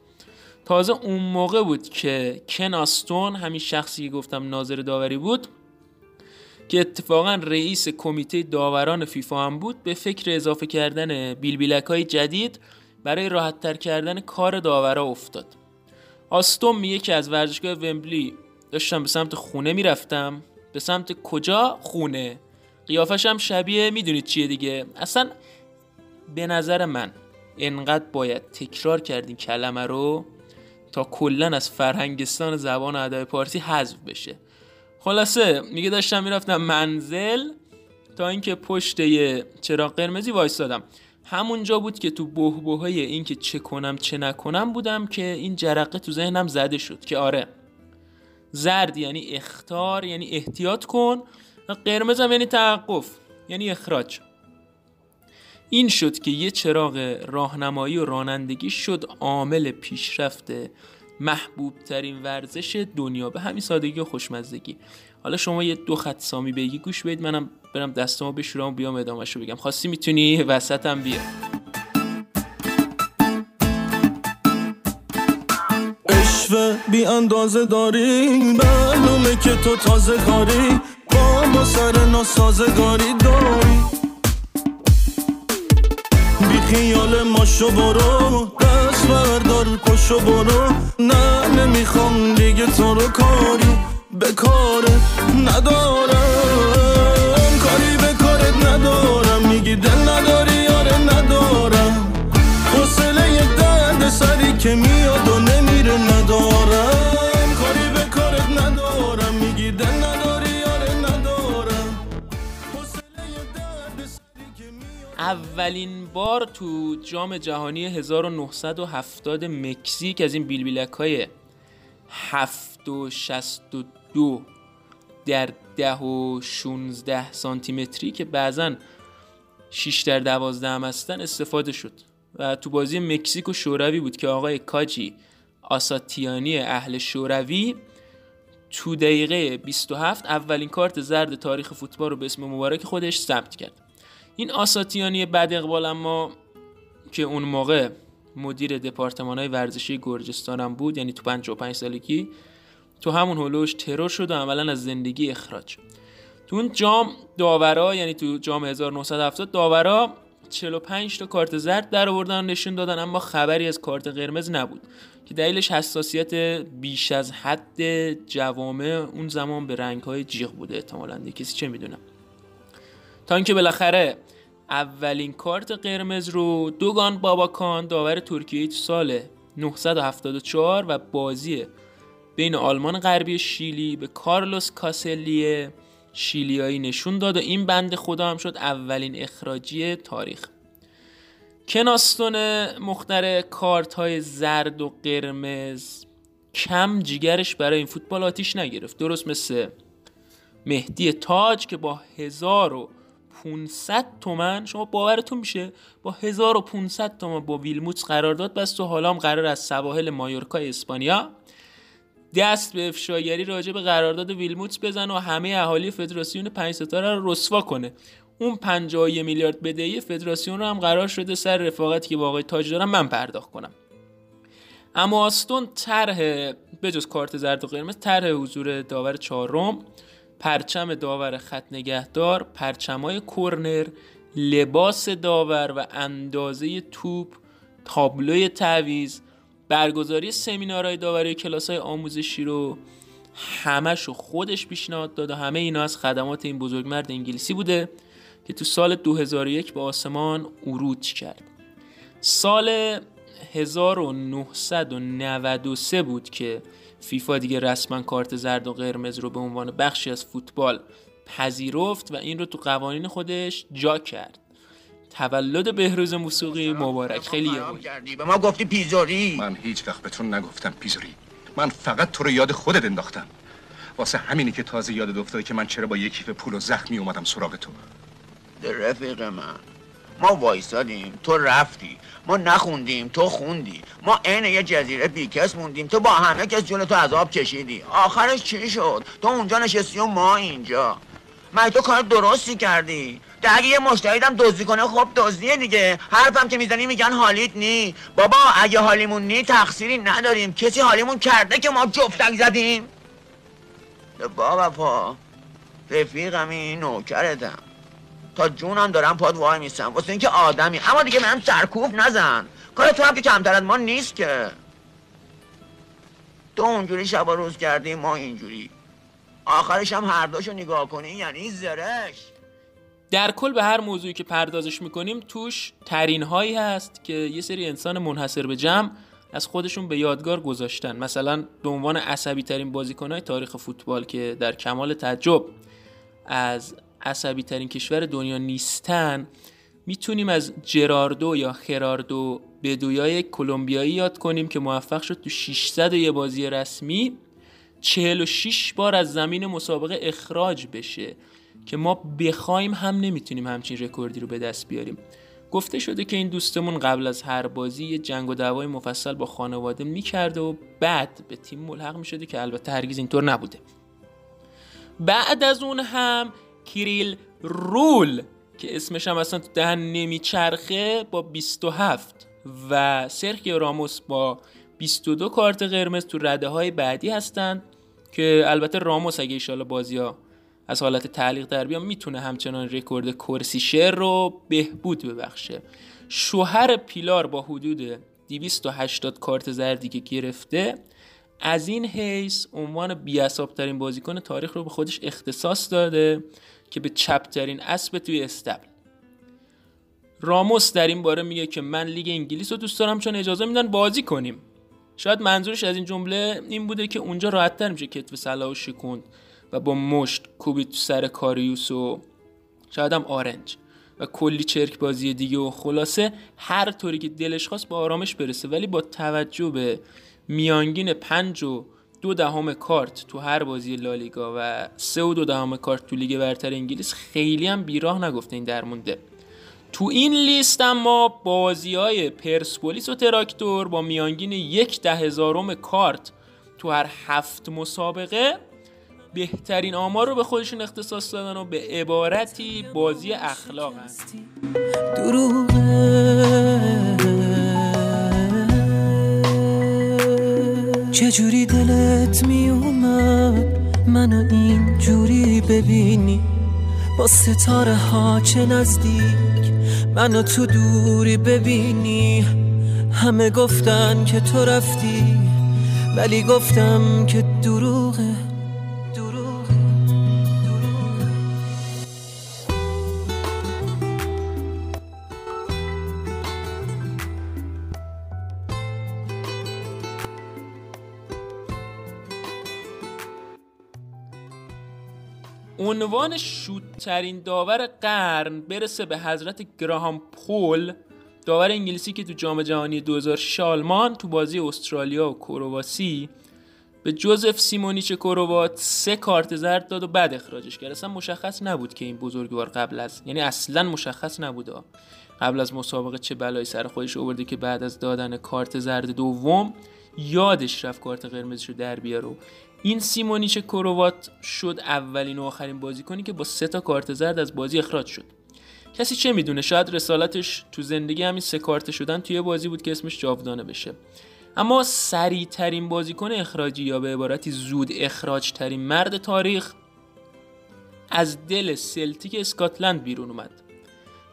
[SPEAKER 1] تازه اون موقع بود که کناستون همین شخصی که گفتم ناظر داوری بود که اتفاقا رئیس کمیته داوران فیفا هم بود به فکر اضافه کردن بیلبیلک های جدید برای راحت کردن کار داورا افتاد. آستون میگه که از ورزشگاه ومبلی داشتم به سمت خونه می‌رفتم. به سمت کجا؟ خونه. قیافش هم شبیه می‌دونید چیه دیگه. اصلا به نظر من انقدر باید تکرار کردین کلمه رو تا کلا از فرهنگستان زبان ادب پارسی حذف بشه. خلاصه میگه داشتم می‌رفتم منزل تا اینکه پشت چراغ قرمزی وایستادم. همونجا بود که تو بهبوهای این که چه کنم چه نکنم بودم که این جرقه تو ذهنم زده شد که آره. زرد یعنی اختار یعنی احتیاط کن و قرمزم یعنی توقف یعنی اخراج. این شد که یه چراغ راهنمایی و رانندگی شد عامل پیشرفت محبوب ترین ورزش دنیا. به همین سادگی و خوشمزدگی حالا شما یه دو خط سامی بگی گوش بدید. منم برم دستمو بشورم بیام ادامهشو بگم. خواستی می‌تونی وسطم بیا
[SPEAKER 3] اشوه بی اندازه داری؟ معلومه که تو تازه کاری با ما سر داری. خیال ماشو برو. دست بردار پشو برو. نه نمی‌خوام دیگه تو رو کاری به کاره ندارم. کاری به کارت ندارم. میگی دل نداری یاره ندارم. حوصله درد سری که میاد
[SPEAKER 1] اولین بار تو جام جهانی 1970 مکزیک از این بیلبیلک های 7 و 62 در 10 و 16 سانتی متری که بعضا 6 در 12 هم هستن استفاده شد. و تو بازی مکزیک و شوروی بود که آقای کاجی آساتیانی اهل شوروی تو دقیقه 27 اولین کارت زرد تاریخ فوتبال رو به اسم مبارک خودش ثبت کرد. این آساتیانی بد اقبال اما که اون موقع مدیر دپارتمان های ورزشی گرجستان هم بود یعنی تو 55 سالگی تو همون هلوش ترور شد و عملا از زندگی اخراج تو اون جام داورا یعنی تو جام 1970 داورا 45 تا کارت زرد در آوردن نشون دادن اما خبری از کارت قرمز نبود که دلیلش حساسیت بیش از حد جوامع اون زمان به رنگ های جیغ بوده احتمالاً. کسی چه می‌دونم تا اینکه بالاخره اولین کارت قرمز رو دوگان باباکان داور ترکیه تو سال 974 و بازی بین آلمان غربی شیلی به کارلوس کاسلی شیلیایی نشون داد و این بند خدا هم شد اولین اخراجی تاریخ. کناستون مختر کارت های زرد و قرمز کم جیگرش برای این فوتبال آتیش نگرفت. درست مثل مهدی تاج که با 1500 تومن. شما باورتون میشه؟ با 1500 تومن با ویلموتس قرارداد بست و حالا هم قرار از سواحل مایورکا اسپانیا دست به افشاگری راجع به قرارداد ویلموتس بزنه و همه اهالی فدراسیون پنج ستاره رو رسوا کنه. اون 51 میلیارد بدهی فدراسیون رو هم قرار شده سر رفاقتی که با آقای تاج دارم من پرداخت کنم. اما آستون طرح بجز کارت زرد و قرمز طرح حضور داور چهارم. پرچم داور خط نگهدار پرچمای کرنر لباس داور و اندازه توپ تابلوی تعویز برگزاری سمینارهای داوری کلاس های آموزشی رو همشو خودش پیشنهاد داد و همه اینا از خدمات این بزرگمرد انگلیسی بوده که تو سال 2001 به آسمان عروج کرد. سال 1993 بود که فیفا دیگه رسما کارت زرد و قرمز رو به عنوان بخشی از فوتبال پذیرفت و این رو تو قوانین خودش جا کرد. تولد بهروز موسیقی مبارک. خیلی یه
[SPEAKER 4] کردی. به ما گفتی پیزوری
[SPEAKER 5] من هیچ وقت بهتون نگفتم پیزوری من فقط تو رو یاد خودت انداختم. واسه همینی که تازه یادت افتاده که من چرا با یک کیف پول و زخمی اومدم سراغ تو.
[SPEAKER 4] رفیق من. ما وایسادیم تو رفتی ما نخوندیم تو خوندی ما عین یه جزیره بیکس موندیم تو با همه کس جلو تو عذاب کشیدی. آخرش چی شد؟ تو اونجا نشستی و ما اینجا. من تو کار درستی کردی؟ ده اگه یه مشتریدم دزدی کنه خب دزدیه دیگه. حرفم که می‌زنی میگن حالیت نی. بابا اگه حالیمون نی تقصیری نداریم. کسی حالیمون کرده که ما جفتک زدیم. بابا پا رفیقمی نوکرتم. تا جونم دارم پاد وای میستم. واسه اینکه آدمی. اما دیگه من سرکوف نزن. کار تو هم که کمتر از ما نیست که. تو اونجوری شب روز کردی ما اینجوری. آخرش هم هر دوشو نگاه کنی یعنی زرش
[SPEAKER 1] در کل به هر موضوعی که پردازش می‌کنیم توش ترین هایی هست که یه سری انسان منحصر به جمع از خودشون به یادگار گذاشتن. مثلا به عنوان عصبی ترین بازیکن های تاریخ فوتبال که در کمال تعجب از عصبی ترین کشور دنیا نیستن می‌تونیم از جراردو یا خراردو بدویای کلمبیایی یاد کنیم که موفق شد تو 600 یه بازی رسمی 46 بار از زمین مسابقه اخراج بشه که ما بخوایم هم نمی‌تونیم همچین رکوردی رو به دست بیاریم. گفته شده که این دوستمون قبل از هر بازی یه جنگ و دعوای مفصل با خانواده می‌کرده و بعد به تیم ملحق می‌شده که البته هرگز اینطور نبوده. بعد از اون هم کریل رول که اسمش هم اصلا تو دهن نمیچرخه با 27 و سرخیو راموس با 22 کارت قرمز تو رده های بعدی هستن که البته راموس اگه ایشالا بازی ها از حالت تعلیق در بیان می‌تونه همچنان رکورد کرسیشر رو بهبود ببخشه. شوهر پیلار با حدود 280 کارت زردی که گرفته از این حیث عنوان بیاساب ترین بازیکن تاریخ رو به خودش اختصاص داده که به چپترین اسب توی استبل. راموس در این باره میگه که من لیگ انگلیس رو دوست دارم چون اجازه میدن بازی کنیم. شاید منظورش از این جمله این بوده که اونجا راحتتر میشه کتف صلاح و شکوند و با مشت کوبی تو سر کاریوس و شاید هم آرنج. و کلی چرک بازی دیگه و خلاصه هر طوری که دلش خواست با آرامش برسه ولی با توجه به میانگین پنج و دو دهم کارت تو هر بازی لالیگا و سه و دو دهم کارت تو لیگ برتر انگلیس خیلی هم بیراه نگفته این درمونده تو این لیست اما بازی های پرسپولیس و تراکتور با میانگین یک ده هزارم کارت تو هر هفت مسابقه بهترین آمار رو به خودشون اختصاص دادن و به عبارتی بازی اخلاق هست.
[SPEAKER 6] چجوری دلت می اومد منو این جوری ببینی؟ با ستاره ها چه نزدیک منو تو دوری ببینی؟ همه گفتن که تو رفتی ولی گفتم که دروغه.
[SPEAKER 1] عنوان شوتترین داور قرن برسه به حضرت گراهام پول داور انگلیسی که تو جام جهانی 2006 آلمان تو بازی استرالیا و کرواسی. به جوزف سیمونیچ کروات سه کارت زرد داد و بعد اخراجش کرد. اصلا مشخص نبود که این بزرگوار قبل از یعنی اصلا مشخص نبود. قبل از مسابقه چه بلایی سر خودش آورده که بعد از دادن کارت زرد دوم یادش رفت کارت قرمزش رو در بیاره و این سیمونیچ کروات شد اولین و آخرین بازیکنی که با سه تا کارت زرد از بازی اخراج شد. کسی چه می‌دونه؟ شاید رسالتش تو زندگی همین سه کارت شدن توی بازی بود که اسمش جاودانه بشه. اما سریع ترین بازیکن اخراجی یا به عبارتی زود اخراج ترین مرد تاریخ از دل سلتیک اسکاتلند بیرون اومد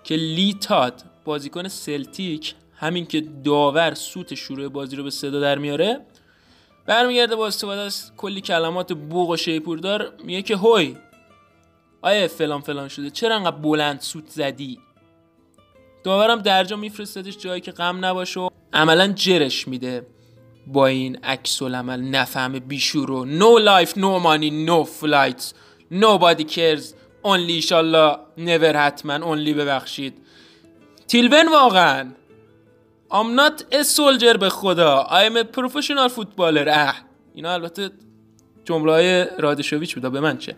[SPEAKER 1] که لی تاد بازیکن سلتیک همین که داور سوت شروع بازی رو به صدا در میاره برمیگرده با استفاده از کلی کلمات بوق و شیپوردار میگه که هوی آیا فلان فلان شده چرا انقدر بلند سوت زدی؟ داورم درجا میفرستدش جایی که غم نباشه و عملا جرش میده. با این عکس العمل نفهم بیشور و نو لایف نو مانی نو فلایتس nobody cares اونلی ایشالله نور حتما اونلی ببخشید. تیلون واقعا I'm not a soldier به خدا I'm a professional footballer. اه اینا البته جمله های رادشویچ بودا به من چه؟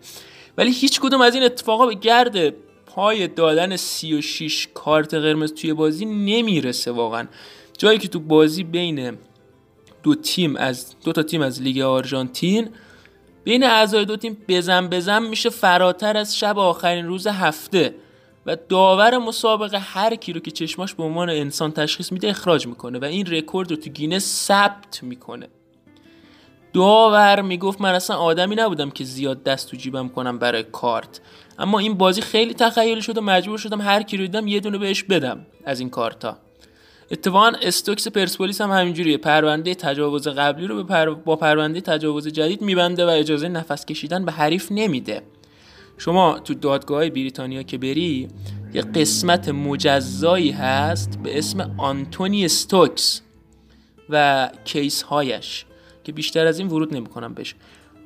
[SPEAKER 1] ولی هیچ کدوم از این اتفاقا به گرد پای دادن 36 کارت قرمز توی بازی نمی‌رسه واقعا. جایی که تو بازی بین دو تیم از دو تا تیم از لیگ آرژانتین بین اعضای دو تیم بزن بزن میشه فراتر از شب آخرین روز هفته. و داور مسابقه هر کی رو که چشماش به عنوان انسان تشخیص میده اخراج می‌کنه و این رکورد رو تو گینه ثبت می‌کنه. داور می‌گفت من اصلا آدمی نبودم که زیاد دست تو جیبم کنم برای کارت. اما این بازی خیلی تخیلی شد و مجبور شدم هر کی رو دیدم یه دونه بهش بدم از این کارتا. اتفاقا استوکس پرسپولیس هم همینجوریه. پرونده تجاوز قبلی رو با پرونده تجاوز جدید میبنده و اجازه نفس کشیدن به حریف نمیده. شما تو دادگاه بریتانیا که بری یه قسمت مجزایی هست به اسم آنتونی استوکس و کیس هایش که بیشتر از این ورود نمی‌کنم بهش.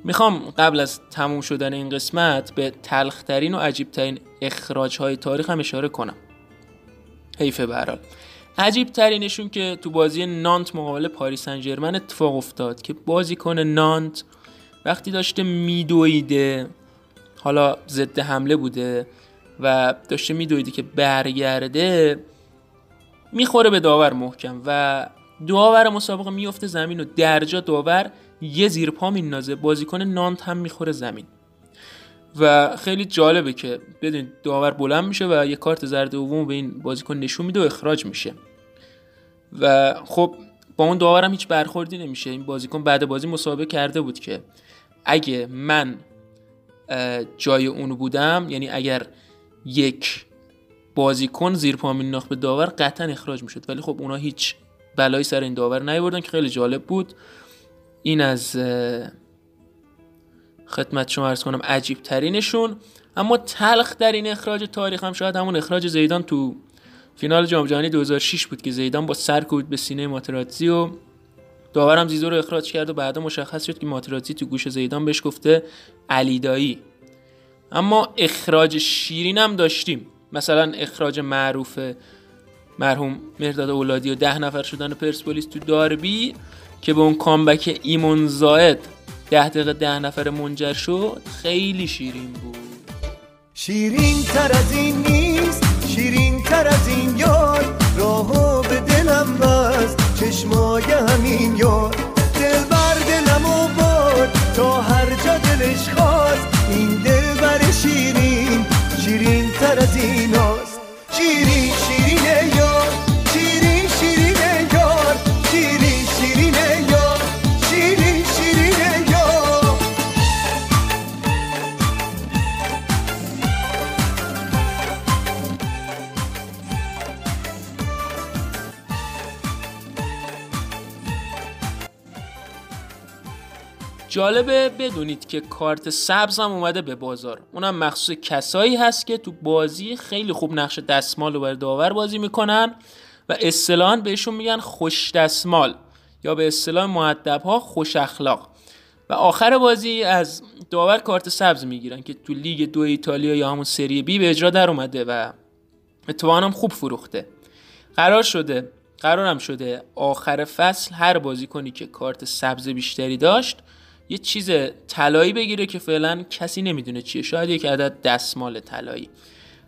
[SPEAKER 1] می‌خوام قبل از تموم شدن این قسمت به تلخترین و عجیبترین اخراج های تاریخ هم اشاره کنم. حیفه برحال عجیب ترینشون که تو بازی نانت مقابل پاریس سن اتفاق افتاد که بازیکن نانت وقتی داشته میدویده حالا ضد حمله بوده و داشته میدویده که برگرده می‌خوره به داور محکم و داور مسابقه میفته زمین و درجا داور یه زیر پا مینازه بازیکن نانت هم می‌خوره زمین. و خیلی جالبه که بدین داور بلند میشه و یه کارت زرد دوم به این بازیکن نشون میده و اخراج میشه. و خب با اون داورم هیچ برخوردی نمیشه. این بازیکن بعد بازی مسابقه کرده بود که اگه من جای اونو بودم یعنی اگر یک بازیکن زیر پا ناخت به داور قطعا اخراج می‌شد. ولی خب اونا هیچ بلایی سر این داور نیوردن که خیلی جالب بود. این از خدمت شما ارز کنم عجیب ترینشون اما تلخ در این اخراج تاریخ هم شاید همون اخراج زیدان تو فینال جام جهانی 2006 بود که زیدان با سر کوبید به سینه ماتراتزی و داورم زیزو رو اخراج کرد و بعدا مشخص شد که ماتراتزی تو گوش زیدان بهش گفته علیدایی. اما اخراج شیرین هم داشتیم. مثلا اخراج معروف مرحوم مرداد اولادی و ده نفر شدن پرسپولیس تو داربی که به اون کامبک ایمون زاید ده دقیقه ده نفر منجر شد خیلی شیرین بود.
[SPEAKER 2] شیرین تر از این نیست شیرین تر از این یار. راهو به دلم بست. چشمای همین یار. دل بر دلم و باد تا هر جا دلش خواست. این دل بر شیرین شیرین تر از این هاست. شیرین شیرین
[SPEAKER 1] جالبه بدونید که کارت سبز هم اومده به بازار. اونم مخصوص کسایی هست که تو بازی خیلی خوب نقش دستمال رو برای داور بازی می‌کنن و اصطلاحا بهشون میگن خوش دستمال یا به اصطلاح معدب ها خوش اخلاق. و آخر بازی از داور کارت سبز می‌گیرن که تو لیگ دو ایتالیا یا همون سری بی به اجرا در اومده و اتفاقا هم خوب فروخته. قرار شده قرارم شده آخر فصل هر بازیکنی که کارت سبز بیشتری داشت یه چیز طلایی بگیره که فعلا کسی نمی‌دونه چیه. شاید یک عدد دستمال طلایی.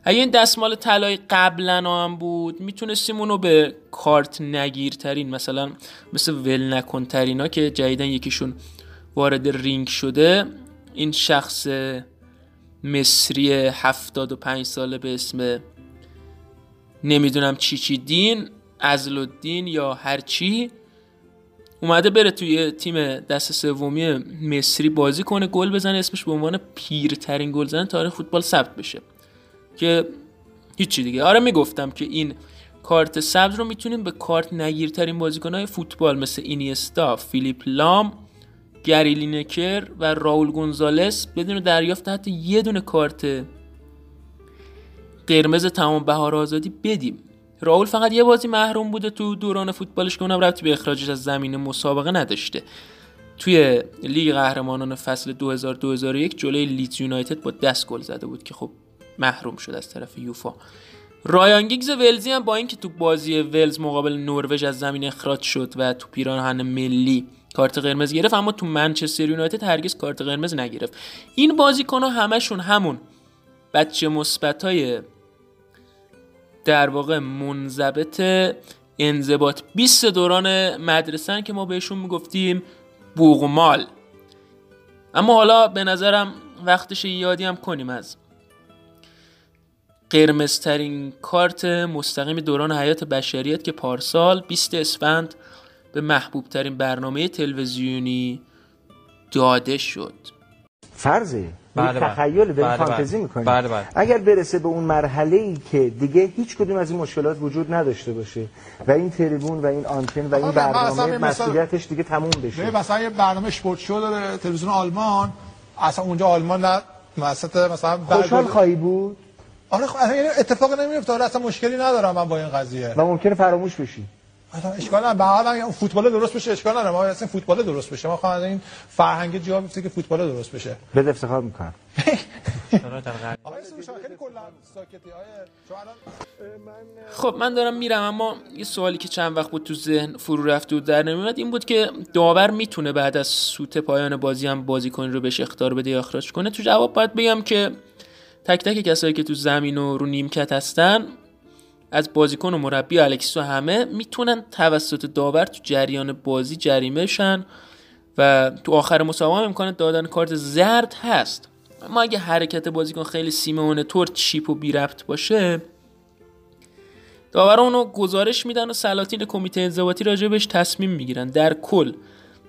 [SPEAKER 1] اگه این دستمال طلایی قبلا هم بود می‌تونستیم اونو به کارت نگیرترین مثلا مثل ول نکن ترینا که جدیدن یکیشون وارد رینگ شده این شخص مصری 75 ساله به اسم نمی‌دونم چی چی دین ازل الدین یا هر چی اومده بره توی تیم دست سومی مصری بازی کنه گل بزنه اسمش به عنوان پیرترین گلزن تاریخ فوتبال ثبت بشه. که هیچی دیگه. آره می‌گفتم که این کارت سبز رو می‌تونیم به کارت نگیرترین بازیکنهای فوتبال مثل اینیستا، فیلیپ لام، گری لینکر و راول گونزالس بدون دریافت حتی یه دونه کارت قرمز تمام بهار آزادی بدیم. راول فقط یه بازی محروم بوده تو دوران فوتبالش که اونم ربطی به اخراجش از زمین مسابقه نداشته. توی لیگ قهرمانان فصل 2000-2001 جلوی لیدز یونایتد با دست گل زده بود که خب محروم شد از طرف یوفا. رایان گیگز ولزی هم با اینکه تو بازی ولز مقابل نروژ از زمین اخراج شد و تو پیراهن ملی کارت قرمز گرفت اما تو منچستر یونایتد هرگز کارت قرمز نگرفت. این بازیکن ها همشون همون بچه مثبت های در واقع منضبط انضباط. 20 دوران مدرسه که ما بهشون می‌گفتیم بوغمال اما حالا به نظرم وقتش یادی هم کنیم از قرمزترین کارت مستقیم دوران حیات بشریت که پارسال 20 اسفند به محبوب ترین برنامه تلویزیونی داده شد.
[SPEAKER 7] فرضه
[SPEAKER 8] بله،
[SPEAKER 7] بله. تخیل داریم
[SPEAKER 8] بله، بله.
[SPEAKER 7] فانتزی می‌کنیم
[SPEAKER 8] بله، بله.
[SPEAKER 7] اگر برسه به اون مرحله ای که دیگه هیچ کدوم از این مشکلات وجود نداشته باشه و این تریبون و این آنتن و این برنامه مسئولیتش دیگه تموم بشه
[SPEAKER 9] مثلا یه برنامه اسپورت شو داره تلویزیون آلمان اصلا اونجا آلمان نه وسط مثلا
[SPEAKER 7] خوشحال خواهی بود
[SPEAKER 9] آره خب اصلا اتفاق نمیفته آره اصلا مشکلی ندارم من با این قضیه
[SPEAKER 7] و ممکنه فراموش بشی
[SPEAKER 9] اصلا اشکال نداره. به حال فوتبال درست بشه اشکال نداره. ما اصلا فوتبال درست بشه. ما خواهیم این فرهنگ جا بیفته که فوتبال درست بشه.
[SPEAKER 7] بده افتخار می‌کنم.
[SPEAKER 1] خب من دارم میرم اما یه سوالی که چند وقت بود تو ذهن فرو رفته و در نمیومد این بود که داور می‌تونه بعد از سوت پایان بازی هم بازیکن رو بهش اختار بده یا اخراج کنه. تو جواب باید بگم که تک تک کسایی که تو زمین و رو نیمکت هستن از بازیکن و مربی و و همه می‌تونن توسط داور تو جریان بازی جریمه شن و تو آخر مسابقه هم امکان دادن کارت زرد هست. اما اگه حرکت بازیکن خیلی سیمونه طور چیپ و بی ربط باشه داورا اونو گزارش میدن و سلاطین کمیته انضباطی راجبش تصمیم می‌گیرن. در کل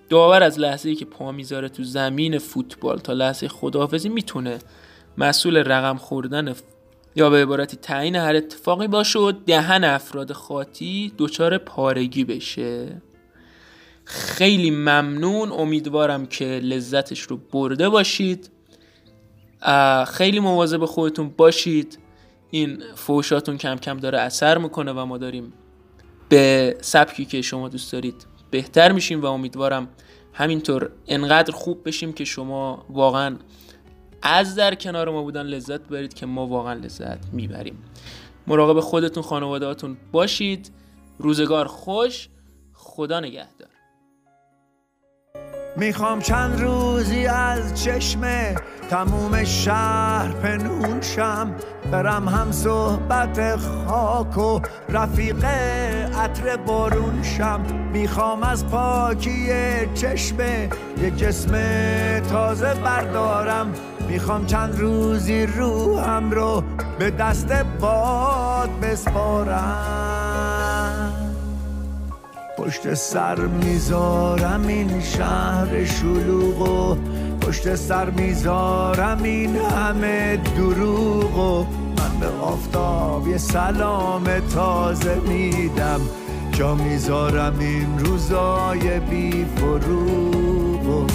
[SPEAKER 1] داور از لحظه ای که پا می‌ذاره تو زمین فوتبال تا لحظه خداحافظی می‌تونه مسئول رقم خوردن یا به عبارتی تعیین هر اتفاقی باشه و دهن افراد خاطی دچار پارگی بشه. خیلی ممنون امیدوارم که لذتش رو برده باشید. خیلی مواظب خودتون باشید. این فوشاتون کم کم داره اثر می‌کنه و ما داریم به سبکی که شما دوست دارید بهتر میشیم و امیدوارم همینطور انقدر خوب بشیم که شما واقعا از در کنار ما بودن لذت ببرید که ما واقعا لذت می‌بریم. مراقب خودتون خانوادهاتون باشید. روزگار خوش. خدا نگهدار.
[SPEAKER 2] می‌خوام چند روزی از چشم تموم شهر پنهون شم. برم هم صحبت خاک و رفیق عطر بارون شم. می‌خوام از پاکی چشم یک جسم تازه بردارم. می‌خوام چند روزی روحم رو به دست باد بسپارم. پشت سر می‌ذارم این شهر شلوغ و پشت سر می‌ذارم این همه دروغ و من به آفتاب یه سلام تازه میدم. جا می‌ذارم این روزای بی فروغ و